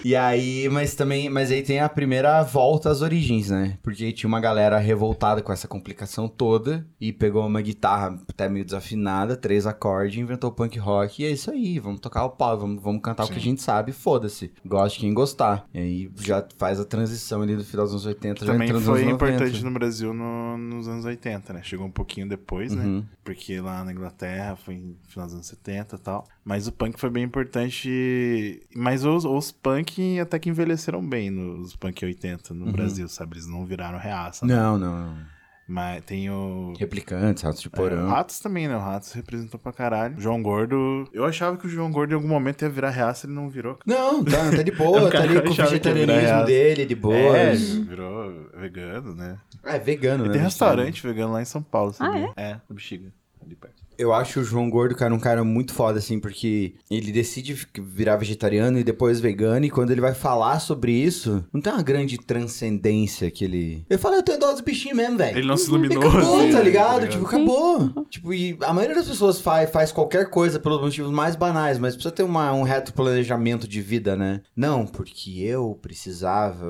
E aí, mas também, mas aí tem a primeira volta às origens, né? Porque tinha uma galera revoltada com essa complicação toda e pegou uma guitarra até meio desafinada, três acordes, inventou punk rock e é isso aí, vamos tocar o pau, vamos, vamos cantar o que a gente sabe, foda-se. Goste quem gostar. E aí já faz a transição ali do final dos anos 80, já Também foi anos 90. importante no Brasil no- nos anos 80, né? Chegou um pouquinho depois, né? Uhum. Porque lá na Inglaterra foi no final dos anos 70 e tal. Mas o punk foi bem importante. Mas os, os punk até que envelheceram bem nos punk 80 no Brasil, sabe? Eles não viraram reaça. né? Não, não, não. Mas tem o. Replicantes, ratos de É, o porão. Ratos também, né? O Ratos representou pra caralho. João Gordo. Eu achava que o João Gordo em algum momento ia virar reaça, ele não virou. Não, tá, tá de É boa, um tá ali com o vegetarianismo dele, de É, boas. virou vegano, né? É, vegano, E né? tem restaurante vegano lá em São Paulo, Ah, sabia? é? É, no Bexiga, ali perto. Eu acho o João Gordo, cara, um cara muito foda, assim, porque ele decide virar vegetariano e depois vegano, e quando ele vai falar sobre isso, não tem uma grande transcendência que ele. Ele fala, eu tenho dó dos bichinhos mesmo, velho. Ele não se E iluminou. acabou, assim, tá ligado? Tipo, acabou. Tipo, e a maioria das pessoas faz, faz qualquer coisa pelos motivos mais banais, mas precisa ter uma, um reto planejamento de vida, né? Não, porque eu precisava.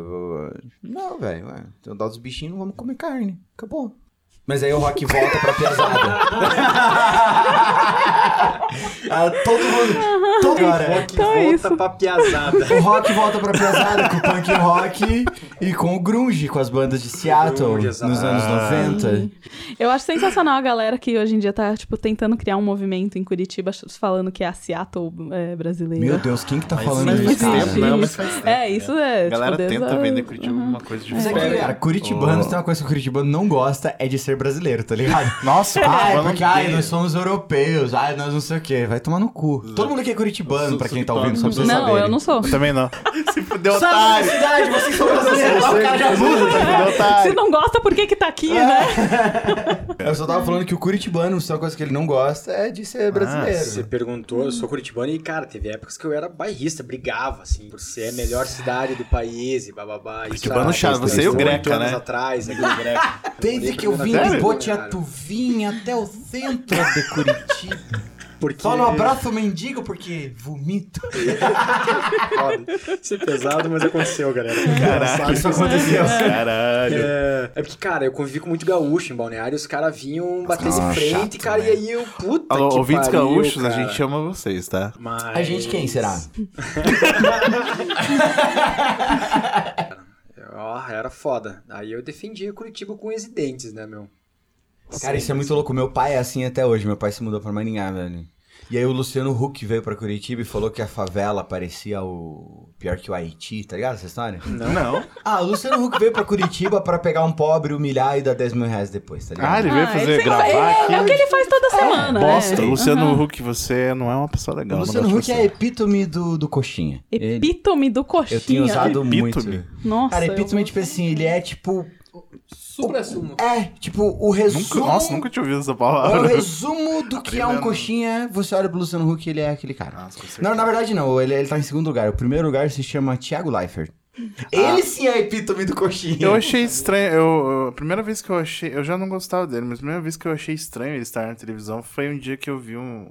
Não, velho, tenho dó dos bichinhos, não vamos comer carne. Acabou. Mas aí o Rock volta pra pesada. ah, todo mundo. Todo agora. Rock Então é volta isso. pra piazada. O rock volta pra pesada com o punk rock e com o grunge, com as bandas de Seattle Grunge, nos anos 90. Eu acho sensacional a galera que hoje em dia tá, tipo, tentando criar um movimento em Curitiba falando que é a Seattle é, brasileira. Meu Deus, quem que tá Mas falando Mas isso, não cara? tempo, não, mas isso. faz tempo, É, isso é. A galera tipo, tenta a- vender Curitiba como uma coisa Mas é diferente. que, cara, curitibanos Oh. tem uma coisa que o curitibano não gosta, é de ser brasileiro, tá ligado? Nossa, Ah, é porque ai, nós somos europeus, ai, nós não sei o quê. Vai tomar no cu. Todo mundo aqui é curitibano, pra quem tá ouvindo, só pra vocês Não, saberem. eu não sou. Eu também não. Se fudeu, Sabe otário. cidade, vocês são brasileiros, lá o cara já muda, tá ligado? Fudeu, Se otário. não gosta, por que que tá aqui, né? Eu só tava falando que o curitibano, se é uma coisa que ele não gosta, é de ser brasileiro. Você perguntou, eu sou curitibano e, cara, teve épocas que eu era bairrista, brigava, assim, por ser a melhor cidade do país e bababá. Curitibano chato, você e o Greca, anos né? atrás, né, Greca. Desde que eu vim Sério? de Botiatuvim até o centro de Curitiba. Porque... Só no abraço mendigo porque vomito. Foda. Isso é pesado, mas aconteceu, galera. Caraca, isso aconteceu. Caralho. É, é porque, cara, eu convivi com muito gaúcho em Balneário, os caras vinham bater de frente, chato, cara, né? e aí eu, puta Alô, que ouvintes pariu, gaúchos, a cara. gente ama vocês, tá? Mas... A gente quem será? Ó, era foda. Aí eu defendia Curitiba com unhas e dentes, né, meu? Cara, isso é muito louco. Meu pai é assim até hoje. Meu pai se mudou pra Maringá, velho. E aí o Luciano Huck veio pra Curitiba e falou que a favela parecia o... Pior que o Haiti, tá ligado essa história? Não. Ah, o Luciano Huck veio pra Curitiba pra pegar um pobre, humilhar e dar 10 mil reais depois, tá ligado? Ah, ele veio Ah, fazer, ele sempre- gravar é, aqui. é o que ele faz toda semana, Bosta, né? Luciano Aham. Huck, você não é uma pessoa legal. o não Luciano Huck é epítome do, do coxinha. Ele- Epítome do coxinha. Eu tenho usado Epítome? muito. Nossa. Cara, eu- epítome, tipo assim, ele é tipo... Supra-sumo. É, tipo, o resumo... Nunca, nossa, nunca tinha ouvido essa É o palavra. resumo do que é um coxinha. Você olha pro Luciano Huck, ele é aquele cara. Nossa, certeza. Não, na verdade não. Ele, ele tá em segundo lugar. O primeiro lugar se chama Thiago Leifert. Ele sim é a epítome do coxinha. Eu achei estranho, eu, eu- a primeira vez que eu achei, eu já não gostava dele, mas a primeira vez que eu achei estranho ele estar na televisão foi um dia que eu vi um...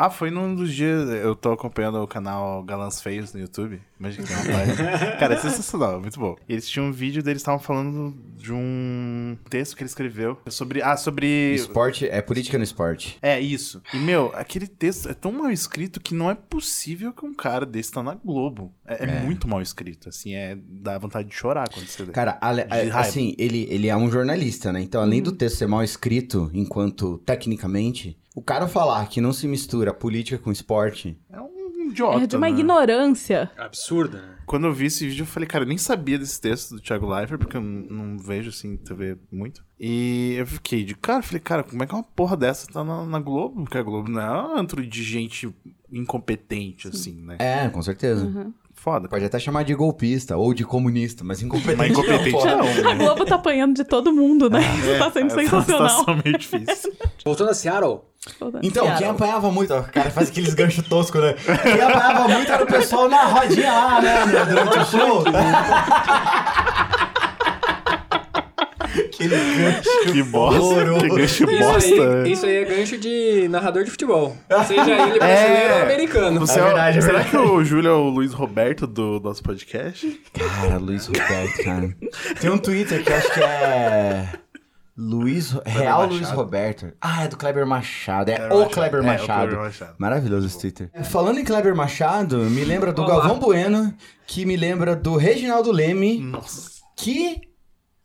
Ah, foi num dos dias, eu tô acompanhando o canal Galãs Feios no YouTube, imagina que é. Cara, é sensacional, é muito bom. Eles tinham um vídeo deles estavam falando de um texto que ele escreveu sobre, ah, sobre... Esporte, é política no esporte. É, isso. E, meu, aquele texto é tão mal escrito que não é possível que um cara desse tá na Globo. É, é muito mal escrito, assim, é... dá vontade de chorar quando você lê. Cara, De raiva. assim, ele, ele é um jornalista, né? Então, além do texto ser mal escrito, enquanto tecnicamente, o cara falar que não se mistura política com esporte. É um idiota, É de uma né? ignorância. Absurda, né? Quando eu vi esse vídeo, eu falei, cara, eu nem sabia desse texto do Thiago Leifert, porque eu não, vejo, assim, TV muito. E eu fiquei de cara, falei, cara, como é que uma porra dessa tá na, na Globo? Porque a Globo não é um antro de gente incompetente, assim, né? É, com certeza. Foda. Pode até chamar de golpista ou de comunista, mas incompetente. Mas incompetente não, não, porra. A né? Globo tá apanhando de todo mundo, né? Isso tá sendo É, sensacional. situação meio difícil. Voltando a Seattle, Então, Seattle. quem apanhava muito, ó, o cara faz aqueles ganchos toscos, né? Quem apanhava muito era o pessoal na rodinha lá, né? né, Durante o show. Aquele gancho. Que bosta. horroroso. Que gancho Isso bosta. aí, né? isso aí é gancho de narrador de futebol. Seja ele brasileiro ou americano. Você É verdade, é será verdade. que o Júlio é o Luiz Roberto do nosso podcast? Cara, Luiz Roberto, cara. Tem um Twitter que eu acho que é. Luiz. Real Machado. Luiz Roberto. Ah, é do Kleber Machado. É, Kleber o Machado. Kleber É, o Machado. Kleber Machado. Maravilhoso esse Twitter. Falando em Kleber Machado, me lembra do Olá. Galvão Bueno, que me lembra do Reginaldo Leme, Nossa. que.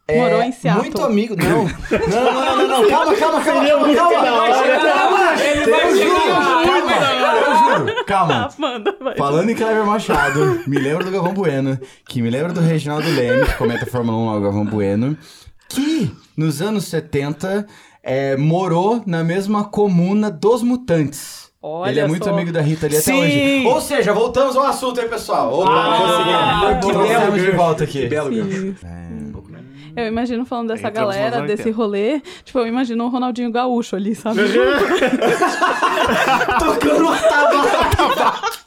É Morou em Seattle. Muito amigo. Não. Não, não, não, não, não. Calma, calma, calma. Calma, calma. Ele vai Eu juro, chegar. calma, eu juro. Calma. Falando em Kleber Machado, me lembra do Galvão Bueno, que me lembra do Reginaldo Leme, que comenta a Fórmula 1 lá, o Galvão Bueno, que nos anos 70 é, morou na mesma comuna dos mutantes. Olha ele é muito só. amigo da Rita ali até Sim. hoje. Ou seja, voltamos ao assunto aí, pessoal. Opa, Ah, conseguimos. que Trouxemos belo de volta aqui. Que belo gancho. Sim. É. Eu imagino falando dessa Entramos galera, 80. desse rolê. Tipo, eu imagino o Ronaldinho Gaúcho ali, sabe? Tocando uma tabaco.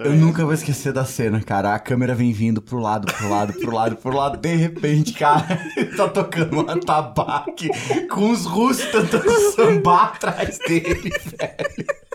Eu nunca vou esquecer da cena, cara. A câmera vem vindo pro lado, pro lado, pro lado, pro lado. De repente, cara, ele tá tocando uma tabaque com os russos tentando sambar atrás dele, velho.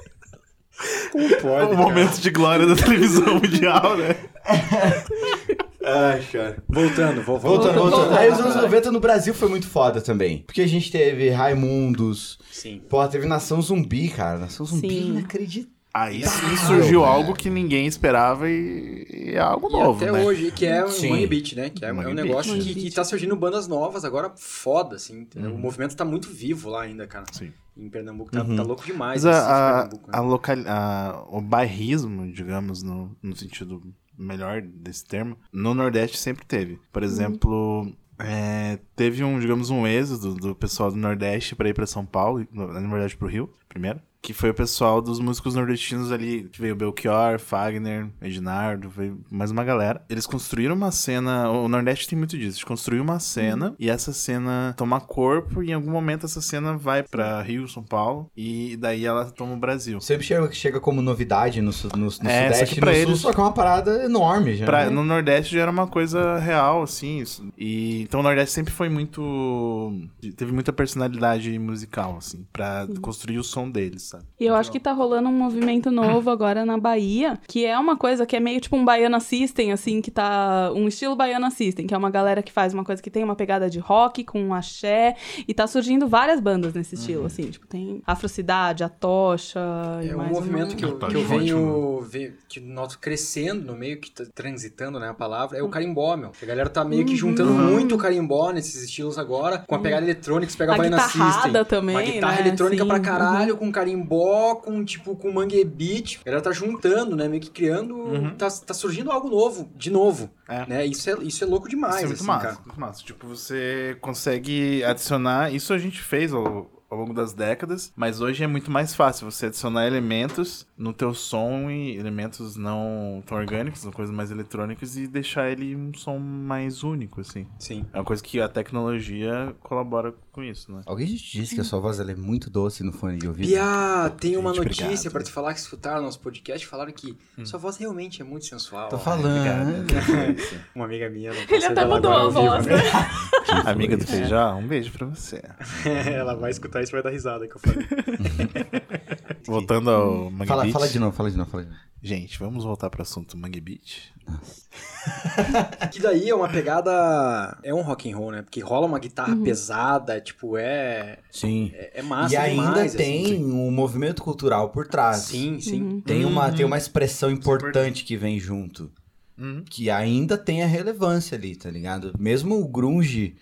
O momento de glória da televisão mundial, né? Ai, cara. Voltando, vou, vou Voltando, voltando. voltando. Aí os anos 90 no Brasil foi muito foda também. Porque a gente teve Raimundos. Sim. Porra, teve Nação Zumbi, cara. Nação Zumbi Sim. inacreditável. Aí sim surgiu velho. algo que ninguém esperava e, e é algo E novo, até né? hoje, que é um Sim. Money Beat, né? Que é, é um negócio Beat. que, Money que tá surgindo bandas novas agora foda, assim. Uhum. O movimento tá muito vivo lá ainda, cara. Sim. Em Pernambuco tá, Uhum. tá louco demais. Mas esse a, a, Pernambuco, né? a local, a- o bairrismo, digamos, no, no sentido melhor desse termo, no Nordeste sempre teve. Por exemplo, é, teve um, digamos, um êxodo do pessoal do Nordeste pra ir pra São Paulo, na verdade pro Rio, primeiro. Que foi o pessoal dos músicos nordestinos ali, que veio Belchior, Fagner, Ednardo, veio mais uma galera. Eles construíram uma cena, o Nordeste tem muito disso, de construir uma cena e essa cena toma corpo e em algum momento essa cena vai pra Rio, São Paulo e daí ela toma o Brasil. Sempre chega, chega como novidade no, no, no É, Sudeste no pra Sul, eles- só que é uma parada enorme já. Pra- né? no Nordeste já era uma coisa real, assim. isso. E, então o Nordeste sempre foi muito. Teve muita personalidade musical, assim, pra construir o som deles, sabe? E eu acho que tá rolando um movimento novo agora na Bahia, que é uma coisa que é meio tipo um Baiana System, assim, que tá. Um estilo Baiana System, que é uma galera que faz uma coisa que tem uma pegada de rock com um axé. E tá surgindo várias bandas nesse estilo, assim. Tipo, tem Afrocidade, a Tocha. e É um mais movimento uma... que eu, que eu venho ve- que noto crescendo no meio, que tá transitando, né, a palavra, é o carimbó, meu. A galera tá meio que juntando muito carimbó nesses estilos agora, com a pegada eletrônica, você pega a, A Baiana System. também, Uma guitarra né? eletrônica Sim, pra uhum. caralho, com carimbó, com tipo, com mangue beat. A galera tá juntando, né, meio que criando, tá, tá surgindo algo novo, de novo. É. Né? Isso, é, isso é louco demais, Isso é muito assim, massa, cara. muito massa. Tipo, você consegue adicionar. Isso a gente fez ao, ao longo das décadas, mas hoje é muito mais fácil você adicionar elementos no teu som e elementos não tão orgânicos, coisas mais eletrônicas e deixar ele um som mais único, assim. Sim. É uma coisa que a tecnologia colabora com isso, né? Alguém te disse que a sua voz ela é muito doce no fone de ouvido? Pia, tem uma Gente, notícia pra te falar que escutaram nosso podcast falaram que sua voz realmente é muito sensual. Tô falando. Uma amiga minha. não Ele até mudou a voz, vivo, né? Amiga do Feijão, um beijo pra você. Ela vai escutar isso e vai dar risada que eu falei. Voltando ao Mangue Fala, Beach. fala de novo, fala de novo, fala de novo. Gente, vamos voltar pro assunto Mangue Beach. que daí é uma pegada. É um rock and roll, né? Porque rola uma guitarra Uhum. pesada, tipo, é. Sim. É, é massa e ainda demais, tem assim. um movimento cultural por trás. Sim, sim. Uhum. Tem uma, tem uma expressão importante que vem junto. Uhum. Que ainda tem a relevância ali, tá ligado? Mesmo o grunge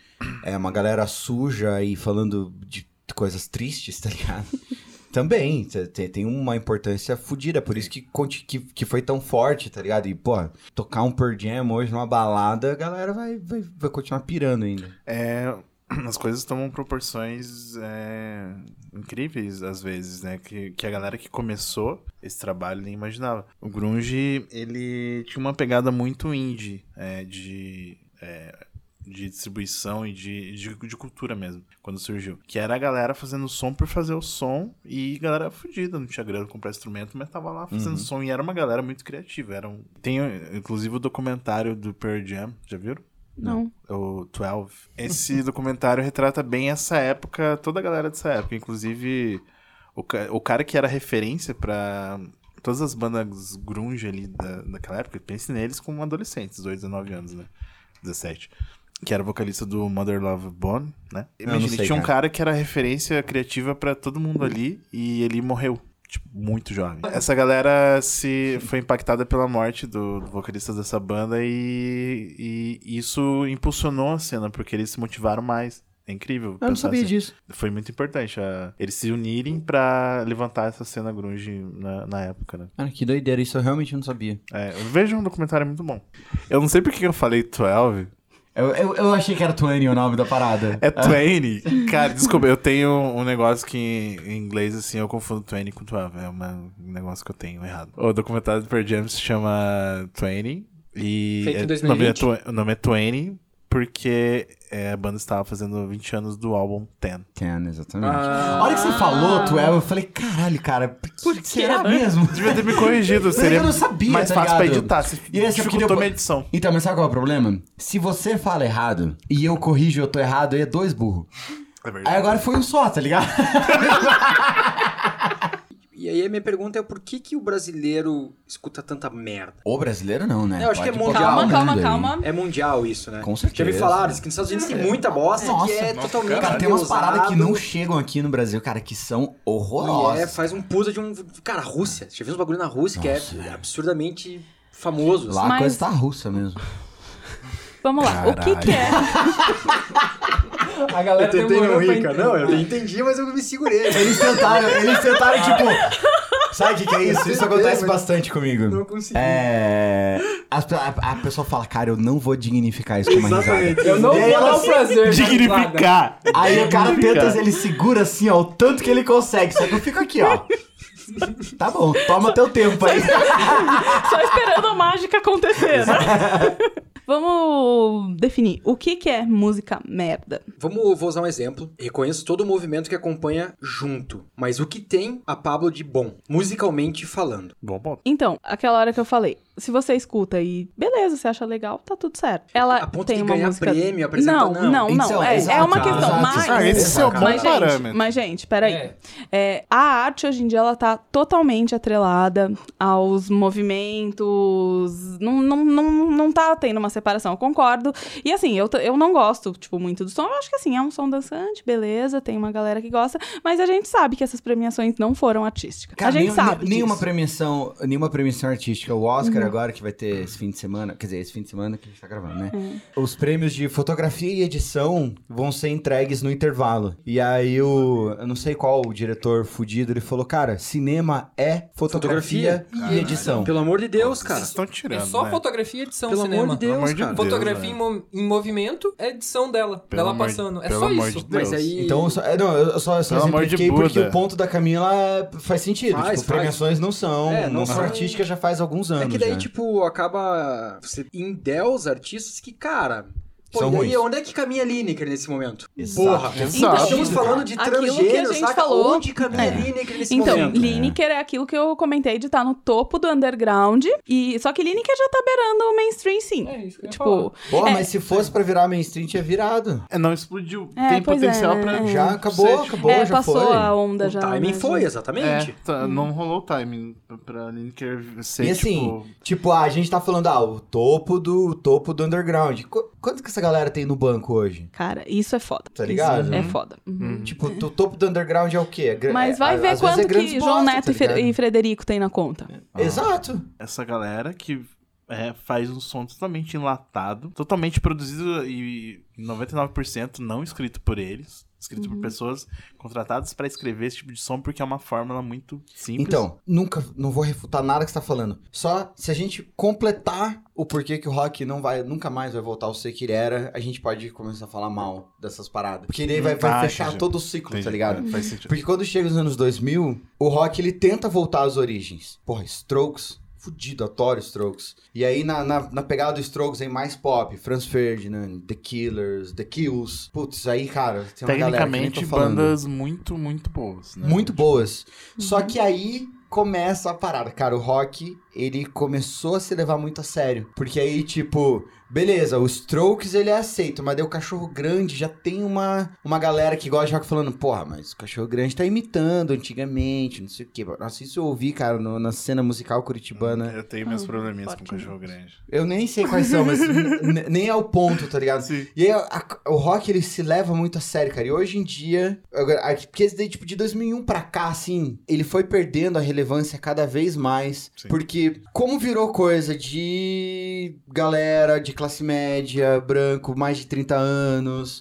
é uma galera suja e falando de coisas tristes, tá ligado? Também te- te- tem uma importância fodida, por isso que, que, que foi tão forte, tá ligado? E, pô, tocar um Pearl Jam hoje numa balada, a galera vai, vai, vai continuar pirando ainda. É, as coisas tomam proporções é, incríveis às vezes, né? Que, que a galera que começou esse trabalho nem imaginava. O grunge, ele tinha uma pegada muito indie, é, de... é, de distribuição e de, de, de cultura mesmo, quando surgiu. Que era a galera fazendo som por fazer o som e galera fudida, não tinha grana pra comprar instrumento, mas tava lá fazendo som e era uma galera muito criativa. Era um... Tem inclusive o documentário do Pearl Jam, já viram? Não. o 12. Esse documentário retrata bem essa época, toda a galera dessa época, inclusive o, ca- o cara que era referência pra todas as bandas grunge ali da, daquela época, pense neles como adolescentes, 18, 19 anos, né? 17. Que era vocalista do Mother Love Bone, né? Imagina, tinha um cara. cara que era referência criativa pra todo mundo ali e ele morreu. Tipo, muito jovem. Essa galera se foi impactada pela morte do, do vocalista dessa banda e, e isso impulsionou a cena, porque eles se motivaram mais. É incrível. Eu não sabia assim. disso. Foi muito importante a- eles se unirem pra levantar essa cena grunge na, na época, né? Cara, que doideira, isso eu realmente não sabia. É, eu vejo um documentário muito bom. Eu não sei porque eu falei 12, Eu, eu, eu achei que era 20 o nome da parada. É 20. Cara, desculpa, eu tenho um negócio que em inglês, assim, eu confundo 20 com 12. É um negócio que eu tenho errado. O documentário do Pearl Jam se chama 20. E Feito em é- 2020. O nome é, o nome é 20 porque é, a banda estava fazendo 20 anos do álbum 10. Ten, exatamente. Ah. A hora que você falou 12, eu falei, caralho, cara, por que será mesmo? Devia ter me corrigido, seria eu não sabia, mais tá fácil pra ligado? editar. Você E esse é dificultou minha edição. Então, mas sabe qual é o problema? Se você fala errado e eu corrijo e eu tô errado, aí é dois burros. É verdade. Aí agora foi um só, tá ligado? E aí a minha pergunta é por que, que o brasileiro escuta tanta merda? O brasileiro não, né? Eu acho que é mundial, Calma, calma, calma. É mundial isso, né? Com certeza. Já me falaram que nos Estados Unidos tem muita bosta Nossa, que é nossa, totalmente Cara, tem umas paradas que não chegam aqui no Brasil, cara, que são E é, horrorosas. faz um puta de um. Cara, Rússia. Já viu uns bagulho na Rússia que é absurdamente famoso. Lá Mas- a coisa tá russa mesmo. Vamos lá. O que, que é? A galera demorou pra entender. Não, eu entendi, mas eu me segurei. Eles tentaram, eles tentaram, tipo. Sabe o que, que é isso? Isso acontece bastante comigo. Não consegui. É. pe- A, a pessoa fala, cara, eu não vou dignificar isso com uma risada. Eu não E vou dar o prazer. Dignificar. Aí o cara tenta, ele segura assim, ó, o tanto que ele consegue. Só que eu fico aqui, ó. Tá bom, toma teu tempo aí. Só esperando a mágica acontecer, né? Vamos definir. O que, que é música merda? Vamos, vou usar um exemplo. Reconheço todo o movimento que acompanha junto. Mas o que tem a Pablo de bom, musicalmente falando? Bom ponto. Então, aquela hora que eu falei, se você escuta e beleza, você acha legal, tá tudo certo. Ela A ponto tem de uma ganhar música... prêmio, Não, não. não, não. Então, é, é uma questão, exato. mas... Ah, esse é o bom Mas, gente, parâmetro. mas, gente, peraí. É. É, a arte hoje em dia ela tá totalmente atrelada aos movimentos. Não, não, não, não tá tendo uma separação, eu concordo. E assim, eu, eu não gosto, tipo, muito do som. Eu acho que assim, é um som dançante, beleza, tem uma galera que gosta, mas a gente sabe que essas premiações não foram artísticas. a gente nenhum- sabe. Nenhuma disso. premiação, nenhuma premiação artística. O Uhum. Oscar agora, que vai ter esse fim de semana, quer dizer, esse fim de semana que a gente tá gravando, né? É. Os prêmios de fotografia e edição vão ser entregues no intervalo. E aí o, eu não sei qual o diretor fudido, ele falou, cara, cinema é fotografia, Fotografia. e edição. Pelo amor de Deus, cara. Vocês estão tirando, É só né? fotografia e edição Pelo cinema. amor de Pelo Deus, amor de cara. Deus. Fotografia em, velho. mo- em movimento é edição dela. Pelo dela de- passando. É pelo só amor isso. de Deus. Mas aí. Então, eu só, é, não, eu só, eu só Pelo exemplifiquei porque o ponto da Camila é- faz sentido. Faz, tipo, faz. premiações não são, É, não, não são artísticas já faz alguns anos. É que daí. Tipo, acaba. Você endeusa artistas que, cara. Pô, São e ruins. onde é que caminha Lineker nesse momento? Exato. Porra, Exato. estamos falando de Aquilo que a transgênero, gente saca? falou- Onde caminha É. Lineker nesse Então, momento? Lineker é aquilo que eu comentei de estar no topo do underground. E, só que Lineker já tá beirando o mainstream, sim. É isso que eu tipo, Pô, é- mas se fosse pra virar mainstream, tinha virado. É, não explodiu. É, Tem potencial é, pra. é. Já acabou, acabou, é, já passou foi. a onda O já. timing né, foi, exatamente. É, tá, não rolou o timing pra Lineker ser, E assim, tipo... tipo, a gente tá falando, ah, o topo do o topo do underground. Quanto que essa galera tem no banco hoje? Cara, isso é foda. Tá ligado? Isso é Uhum. foda. Uhum. Tipo, o topo do underground é o quê? É Mas é- vai a- ver às vezes quanto é que João bosta, Neto tá e e Frederico tem na conta. Exato. essa galera que é, faz um som totalmente enlatado, totalmente produzido e 99% não escrito por eles, escrito Uhum. por pessoas contratadas pra escrever esse tipo de som porque é uma fórmula muito simples. Então, nunca, não vou refutar nada que você tá falando. Só se a gente completar o porquê que o rock não vai, nunca mais vai voltar ao ser que ele era, a gente pode começar a falar mal dessas paradas. Porque daí vai, vai Ah, fechar entendi. todo o ciclo, Entendi. tá ligado? É, faz sentido. Porque quando chega os anos 2000, o rock ele tenta voltar às origens. Porra, Strokes, fudido, adoro Strokes. E aí na, na, na pegada do Strokes aí mais pop, Franz Ferdinand, The Killers, The Kills. Putz, aí cara, tem uma galera que nem Tecnicamente, bandas muito, muito boas. Né? Muito boas. Só que aí começa a parada. Cara, o rock, ele começou a se levar muito a sério. Porque aí, tipo, beleza, os Strokes ele é aceito, mas daí o Cachorro Grande já tem uma, uma galera que gosta de rock falando, porra, mas o Cachorro Grande tá imitando antigamente, não sei o quê. Nossa, isso eu ouvi, cara, no- na cena musical curitibana. Eu tenho meus Ah, probleminhas com forte cachorro grande. Eu nem sei quais são, mas nem é o ponto, tá ligado? Sim. E aí, a- o rock, ele se leva muito a sério, cara. E hoje em dia, agora, a- porque esse daí, tipo, de 2001 pra cá, assim, ele foi perdendo a relevância cada vez mais. Sim. Porque, como virou coisa de galera de classe média, branco, mais de 30 anos,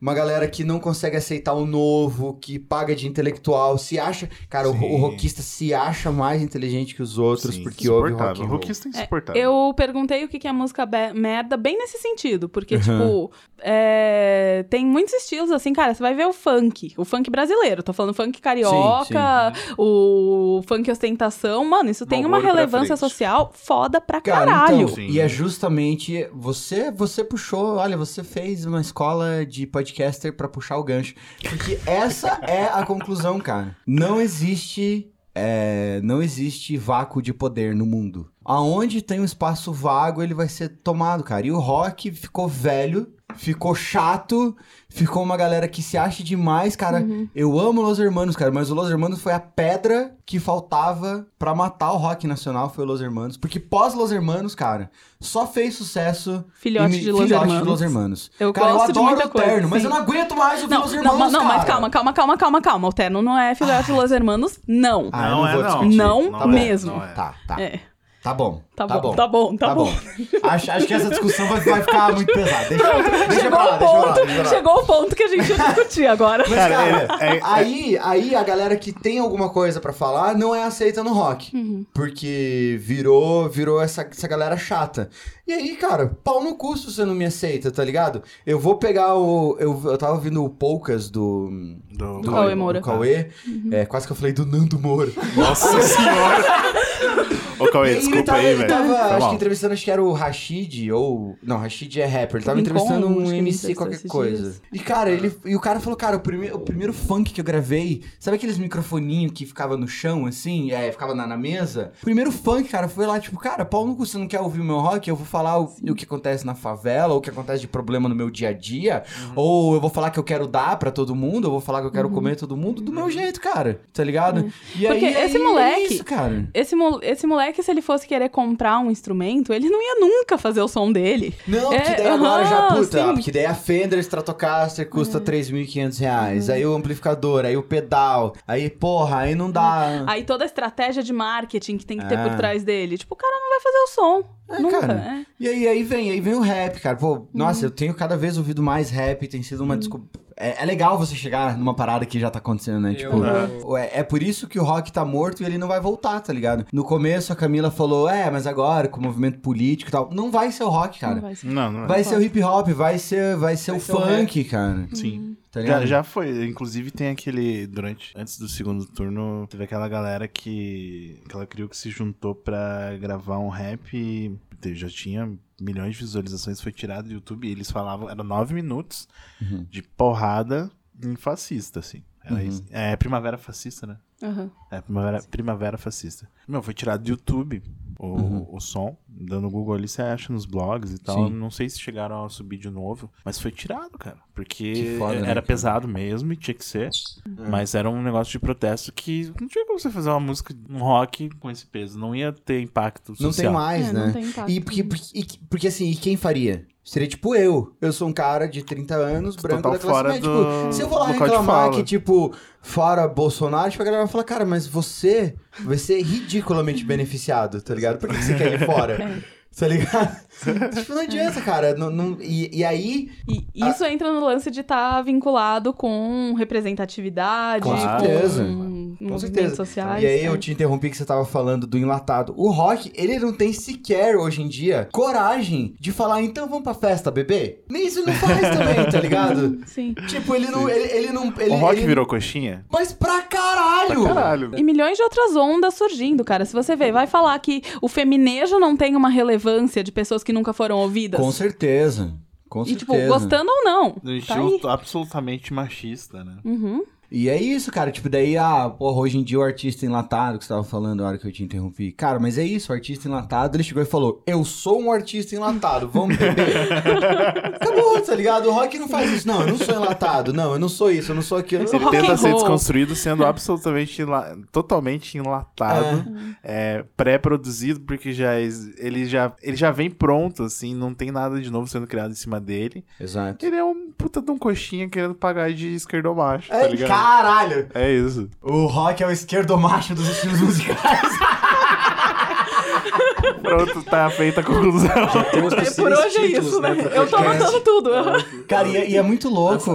uma galera que não consegue aceitar o novo, que paga de intelectual, se acha. Cara, o, Sim. o rockista se acha mais inteligente que os outros Sim, porque ouve rock roll. Rockista é É, insuportável. eu perguntei o que que é música merda bem nesse sentido, porque, tipo, é, tem muitos estilos, assim, cara, você vai ver o funk, o funk brasileiro, tô falando funk carioca, o funk ostentação, mano, isso tem uma relevância social foda pra Cara, caralho. então, Sim. e é justamente você, você puxou, olha, você fez uma escola de podcaster pra puxar o gancho, porque essa é a conclusão, cara. Não existe, é, não existe vácuo de poder no mundo. Aonde tem um espaço vago, ele vai ser tomado, cara. E o rock ficou velho, ficou chato, ficou uma galera que se acha demais, cara. Eu amo Los Hermanos, cara, mas o Los Hermanos foi a pedra que faltava pra matar o rock nacional, foi o Los Hermanos. Porque pós Los Hermanos, cara, só fez sucesso Filhote me- de Los filhote Hermanos. de Los Hermanos. Eu cara, gosto eu de adoro muita o coisa, Terno, mas sim. eu não aguento mais ouvir Não, Los Hermanos, não, não, mas calma, calma, calma, calma, calma. O Terno não é filhote de Los Hermanos, não. Ah, eu não, não é, vou não. discutir. Não Não é, mesmo. não é. Tá, tá. É, Tá bom. tá, bom, tá bom, tá, bom. acho, acho que essa discussão vai, vai ficar muito pesada. Deixa, deixa Chegou pra lá, o deixa pra lá, ponto, deixa pra lá. chegou o ponto que a gente ia discutir agora. Mas, Cara, cara, é- é- aí, aí a galera que tem alguma coisa pra falar não é aceita no rock. Uhum. Porque virou, virou essa, essa galera chata. E aí, cara, pau no cu se você não me aceita, tá ligado? Eu vou pegar o. Eu, eu tava ouvindo o Poucas do. Do, Do Cauê Moura. do Cauê. Uhum. É, quase que eu falei do Nando Moura. Nossa senhora! Ô, E Cauê, aí ele desculpa tava, aí, ele velho. tava, Foi acho mal. que entrevistando, acho que era o Rashid, ou... Não, Rashid é rapper. Ele tava entrevistando um MC qualquer coisa. E, cara, ele... E o cara falou, cara, o, prime... o primeiro funk que eu gravei... Sabe aqueles microfoninhos que ficava no chão, assim? É, ficava na, na mesa? O primeiro funk, cara, foi lá, tipo, cara, Paulo, você não quer ouvir o meu rock? Eu vou falar o, o que acontece na favela, ou o que acontece de problema no meu dia a dia. Uhum. Ou eu vou falar que eu quero dar pra todo mundo, eu vou falar que eu quero comer todo mundo do meu jeito, cara. Tá ligado? E Uhum. Porque aí, esse aí, moleque- É isso, cara. Esse, mo- esse moleque, se ele fosse querer comprar um instrumento, ele não ia nunca fazer o som dele. Não, É, porque daí agora já, aham, puta, sim. porque daí a Fender Stratocaster custa 3.500 reais, aí o amplificador, aí o pedal, aí, porra, aí não dá... Aí toda a estratégia de marketing que tem que ter É. por trás dele. Tipo, o cara não vai fazer o som. É, nunca. cara. é. E aí, aí vem, aí vem o rap, cara. Pô, Uhum. nossa, eu tenho cada vez ouvido mais rap, tem sido uma desculpa. É, é legal você chegar numa parada que já tá acontecendo, né? Tipo, Eu- é, é por isso que o rock tá morto e ele não vai voltar, tá ligado? No começo a Camila falou, é, mas agora com o movimento político e tal. Não vai ser o rock, cara. Não vai ser. Não, não é. Vai ser o hip hop, vai ser, vai ser Vai o ser o funk, cara. Sim. Tá Já, ligado? já foi. Inclusive tem aquele. Durante. Antes do segundo turno, teve aquela galera que. Aquela criou que se juntou pra gravar um rap e já tinha milhões de visualizações, foi tirado do YouTube e eles falavam. Era nove minutos Uhum. de porrada em fascista, assim. Isso. É primavera fascista, né? Aham. É, primavera, primavera fascista. Meu, foi tirado do YouTube o, o som. Dando Google ali, você acha nos blogs e tal. Uhum. Sim. Não sei se chegaram a subir de novo, mas foi tirado, cara. Porque Que foda, né, era cara? pesado mesmo e tinha que ser. Uhum. Mas era um negócio de protesto que não tinha como você fazer uma música, um rock com esse peso. Não ia ter impacto social. Não tem mais, É, né? não tem impacto. E porque, porque, e- porque, assim, e quem faria? Seria tipo eu. Eu sou um cara de 30 anos, branco Total da classe fora média. do- Tipo, se eu vou lá do reclamar que, tipo, fora Bolsonaro, tipo, a galera vai falar, cara, mas você vai ser ridiculamente beneficiado, tá ligado? Por que você quer ir fora? Tá ligado? tipo, não adianta, cara. Não, não- e, e aí, E isso entra no lance de estar vinculado com representatividade, Com certeza. Com movimentos certeza. sociais. E aí é. eu te interrompi que você tava falando do enlatado. O rock, ele não tem sequer, hoje em dia, coragem de falar, então vamos pra festa, bebê? Nem isso ele não faz também, tá ligado? Sim. Tipo, ele não. Ele, ele não. Ele, o rock ele- virou coxinha? Mas pra caralho! Caralho. E milhões de outras ondas surgindo, cara. Se você ver, vai falar que o feminejo não tem uma relevância de pessoas que nunca foram ouvidas. Com certeza. Com e, tipo, certeza. gostando ou não. Um Tá absolutamente machista, né? Uhum. E é isso, cara. Tipo, daí, ah, porra, hoje em dia o artista enlatado que você tava falando na hora que eu te interrompi. Cara, mas é isso, o artista enlatado, ele chegou e falou: Eu sou um artista enlatado, vamos beber. Acabou, tá ligado? O rock não faz isso. Não, eu não sou enlatado. Não, eu não sou isso, eu não sou aquilo. Ele tenta ser desconstruído sendo absolutamente enla- totalmente enlatado, é, pré-produzido, porque já ele, já, ele já vem pronto, assim, não tem nada de novo sendo criado em cima dele. Exato. Ele é um puta de um coxinha querendo pagar de esquerdomacho, tá É, ligado? Caralho! É isso. O rock é o esquerdomacho dos estilos musicais. Pronto, tá feita a conclusão. Temos É, por hoje é isso, né? pro Eu tô podcast. anotando tudo. Cara, e, é- e é muito louco.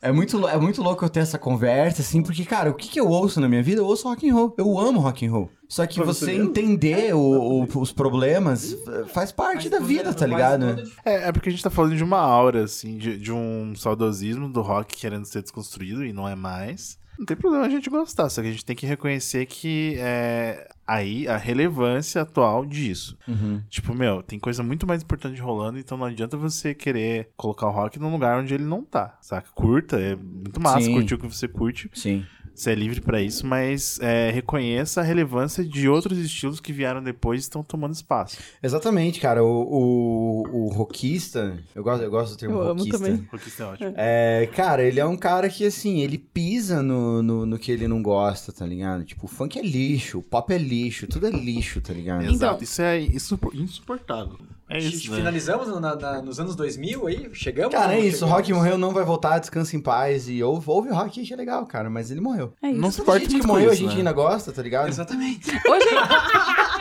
É muito, é muito louco eu ter essa conversa, assim, porque, cara, o que, que eu ouço na minha vida? Eu ouço rock and roll. Eu amo rock and roll. Só que você entender o- o- os problemas faz parte da vida, tá ligado? É, é porque a gente tá falando de uma aura, assim, de, de um saudosismo do rock querendo ser desconstruído e não é mais. Não tem problema a gente gostar, só que a gente tem que reconhecer que é aí a relevância atual disso. Uhum. Tipo, meu, tem coisa muito mais importante rolando, então não adianta você querer colocar o rock num lugar onde ele não tá, saca? Curta, é muito massa Sim. curtir o que você curte, Sim. você é livre pra isso, mas é, reconheça a relevância de outros estilos que vieram depois e estão tomando espaço. Exatamente, cara. O, o, o rockista, eu gosto, eu gosto do termo Eu amo rockista. também. Isso é ótimo. É, cara, ele é um cara que, assim, ele pisa no, no, no que ele não gosta, tá ligado? Tipo, o funk é lixo, o pop é lixo, tudo é lixo, tá ligado? Exato, isso é insupor- insuportável. É isso, né? Finalizamos no- na- na- nos anos 2000 aí? Chegamos? Cara, é isso, o chegamos? Rock morreu, não vai voltar, descansa em paz e ouve, ouve o Rock, que é legal, cara, mas ele morreu. É isso. Não se importa muito que morreu, a isso, gente né? ainda gosta, tá ligado? Exatamente. Hoje.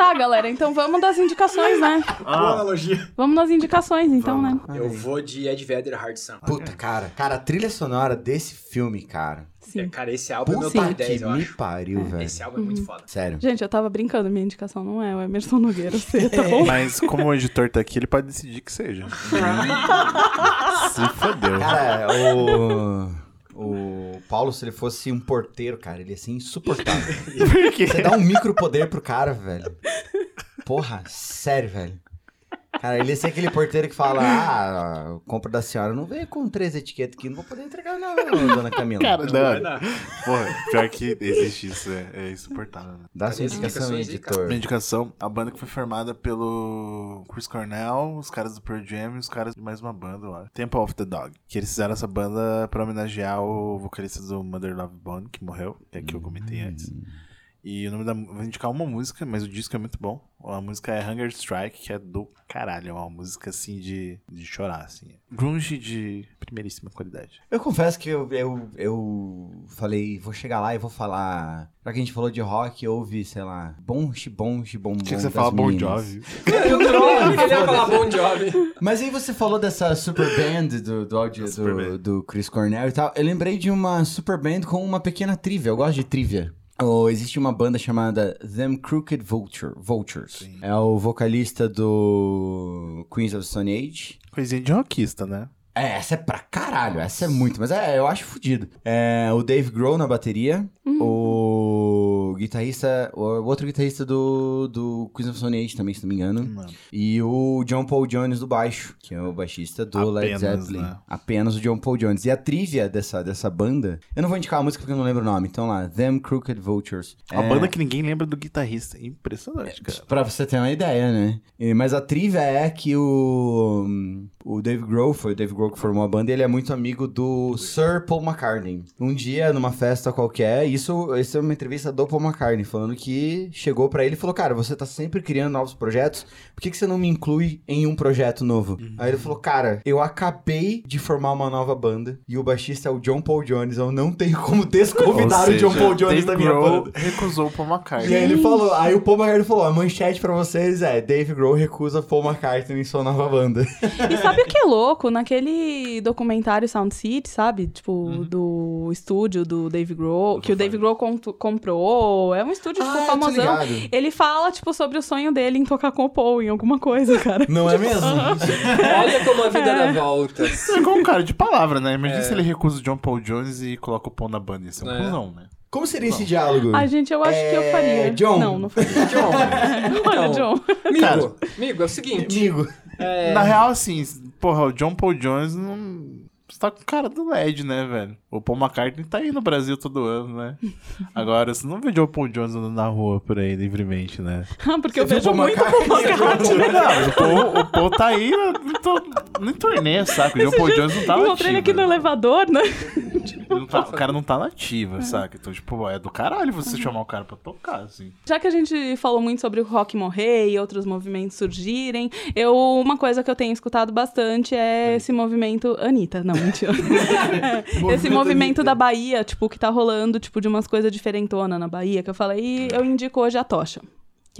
tá, galera, então vamos das indicações, né? Boa analogia. Vamos nas indicações, então, né? Eu vou de Ed Vedder Hard Sun. Puta, cara, cara, a trilha sonora desse filme, cara. Sim. É, cara, esse álbum é meu Puta top 10, que eu me acho. pariu, velho. Esse álbum é muito foda. Sério. Gente, eu tava brincando, minha indicação não é o Emerson Nogueira C, tá bom? Mas como o editor tá aqui, ele pode decidir que seja. Se fodeu. Cara, o. O Paulo, se ele fosse um porteiro, cara, ele ia ser insuportável. Por quê? Você dá um micro poder pro cara, velho. Porra, sério, velho. Cara, ele ia ser aquele porteiro que fala: Ah, compra da senhora não veio com três etiquetas aqui, não vou poder entregar, não, dona Camila. Cara, Vai não. dar. Porra, pior que existe isso, é, é insuportável. Né? Dá sua indicação editor. Minha indicação, a banda que foi formada pelo Chris Cornell, os caras do Pearl Jam e os caras de mais uma banda lá. Temple of the Dog. Que eles fizeram essa banda pra homenagear o vocalista do Mother Love Bone, que morreu, que é que eu comentei antes. E o nome da. Vou indicar uma música, mas o disco é muito bom. A música é Hunger Strike, que é do caralho. É uma música assim de, de chorar, assim. Grunge de primeiríssima qualidade. Eu confesso que eu, eu, eu falei, vou chegar lá e vou falar. Já que a gente falou de rock, ouve, sei lá, bom bom bom Tinha que você falar Bon. Jovi. Eu droga, ele ia falar Bon Jovi. Mas aí você falou dessa super band do, do áudio do, band. do Chris Cornell e tal. Eu lembrei de uma super band com uma pequena trivia. Eu gosto de trivia. Oh, existe uma banda chamada Them Crooked Vulture, Vultures. É o vocalista do Queens of Stone Age. Coisinha de rockista, né? É, essa é pra caralho, essa é muito, mas é, eu acho fodido. É, o Dave Grohl na bateria, o guitarrista, o outro guitarrista do, do Queens of Stone Age também, se não me engano. Mano. E o John Paul Jones do baixo, que é o baixista do Led Apenas, Zeppelin. né? Apenas o John Paul Jones. E a trivia dessa, dessa banda, eu não vou indicar a música porque eu não lembro o nome, então lá, Them Crooked Vultures. Uma É, banda que ninguém lembra do guitarrista. Impressionante, cara. Pra você ter uma ideia, né? Mas a trivia é que o, o Dave Grohl, foi o Dave Grohl que formou a banda, e ele é muito amigo do Sir Paul McCartney. Um dia, numa festa qualquer, isso, isso é uma entrevista do Paul McCartney, falando que chegou pra ele e falou, cara, você tá sempre criando novos projetos, por que, que você não me inclui em um projeto novo? Aí ele falou, cara, eu acabei de formar uma nova banda, e o baixista é o John Paul Jones, eu não tenho como desconvidar Ou o John seja, Paul Jones Dave da minha Grohl banda. recusou o Paul McCartney. E aí ele falou, aí o Paul McCartney falou, a manchete pra vocês é Dave Grohl recusa Paul McCartney em sua nova banda. E sabe o que é louco? Naquele documentário Sound City, sabe? Tipo, Uhum. do estúdio do Dave Grohl, que o Dave Grohl com- comprou. É um estúdio, tipo, Ah, famosão. Ele fala, tipo, sobre o sonho dele em tocar com o Paul em alguma coisa, cara. Não é mesmo? Olha como a vida dá voltas. É igual um cara de palavra, né? Imagina se ele recusa o John Paul Jones e coloca o Paul na banda. Isso é um É. cuzão, né? Como seria esse diálogo? Ai, gente, eu acho que eu É, faria. John. Não, não faria. John, Olha, então, John. amigo, Cara. amigo, é o seguinte. Amigo. É, Na real, assim, porra, o John Paul Jones não. Você tá com cara do LED, né, velho? O Paul McCartney tá aí no Brasil todo ano, né? Agora, você não vê o Paul Jones andando na rua por aí livremente, né? Porque eu Você viu vejo muito McCartney? Paul McCartney. Não, o Paul, o Paul tá aí no, no turnê, saca? O Paul Jones não tá na Encontrei ele aqui no elevador, né? Tá- o cara não tá nativa, saca? Então, tipo, é do caralho você chamar o cara pra tocar, assim. Já que a gente falou muito sobre o rock morrer e outros movimentos surgirem, eu uma coisa que eu tenho escutado bastante é esse movimento Anitta, não, mentira. É, esse movimento da Bahia, tipo, que tá rolando, tipo, de umas coisas diferentonas na Bahia, que eu falei, e eu indico hoje a Tocha.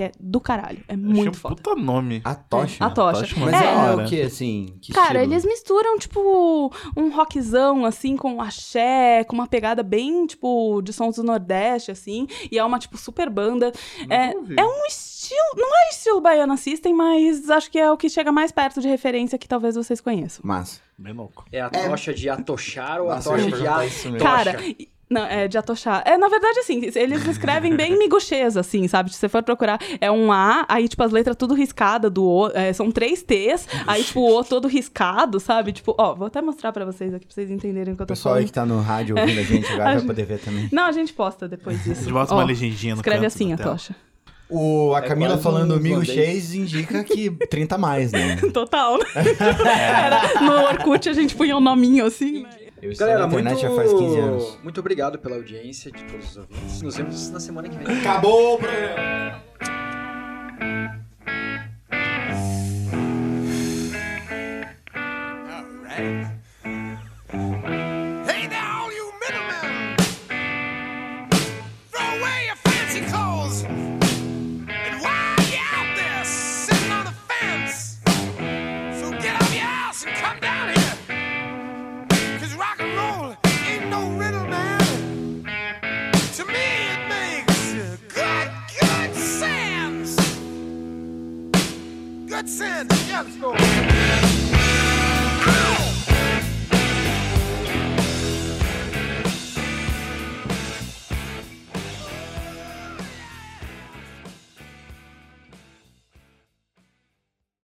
Que é do caralho. É muito um foda. puta nome. A tocha. A tocha. Tocha, Mas mas é, da o que, assim? Que Cara, estilo? eles misturam, tipo, um rockzão, assim, com axé, com uma pegada bem, tipo, de sons do Nordeste, assim. E é uma, tipo, super banda. É, é um estilo. Não é estilo Baiana System, mas acho que é o que chega mais perto de referência que talvez vocês conheçam. Massa. Bem louco. É a tocha de atochar ou Nossa, a tocha de perguntar a... isso mesmo. Cara. e- Não, é de atochar. É, na verdade, assim, eles escrevem bem miguxês, assim, sabe? Se você for procurar, é um A, aí, tipo, as letras tudo riscada do O, é, são três T's, aí, tipo, o O todo riscado, sabe? Tipo, ó, vou até mostrar pra vocês aqui, pra vocês entenderem o que eu O tô pessoal aí falando. que tá no rádio ouvindo a gente agora vai poder ver também. Não, a gente posta depois disso. A gente bota Ó, uma legendinha no Escreve canto assim da a tela. tocha. O, a É Camila falando um indica que 30 a mais, né? Total, né? Era, no Orkut a gente punha um nominho assim, né? Eu estou Galera, na internet muito... já faz 15 anos. muito obrigado pela audiência de todos os ouvintes. Nos vemos na semana que vem. Acabou o programa! Yeah, let's go.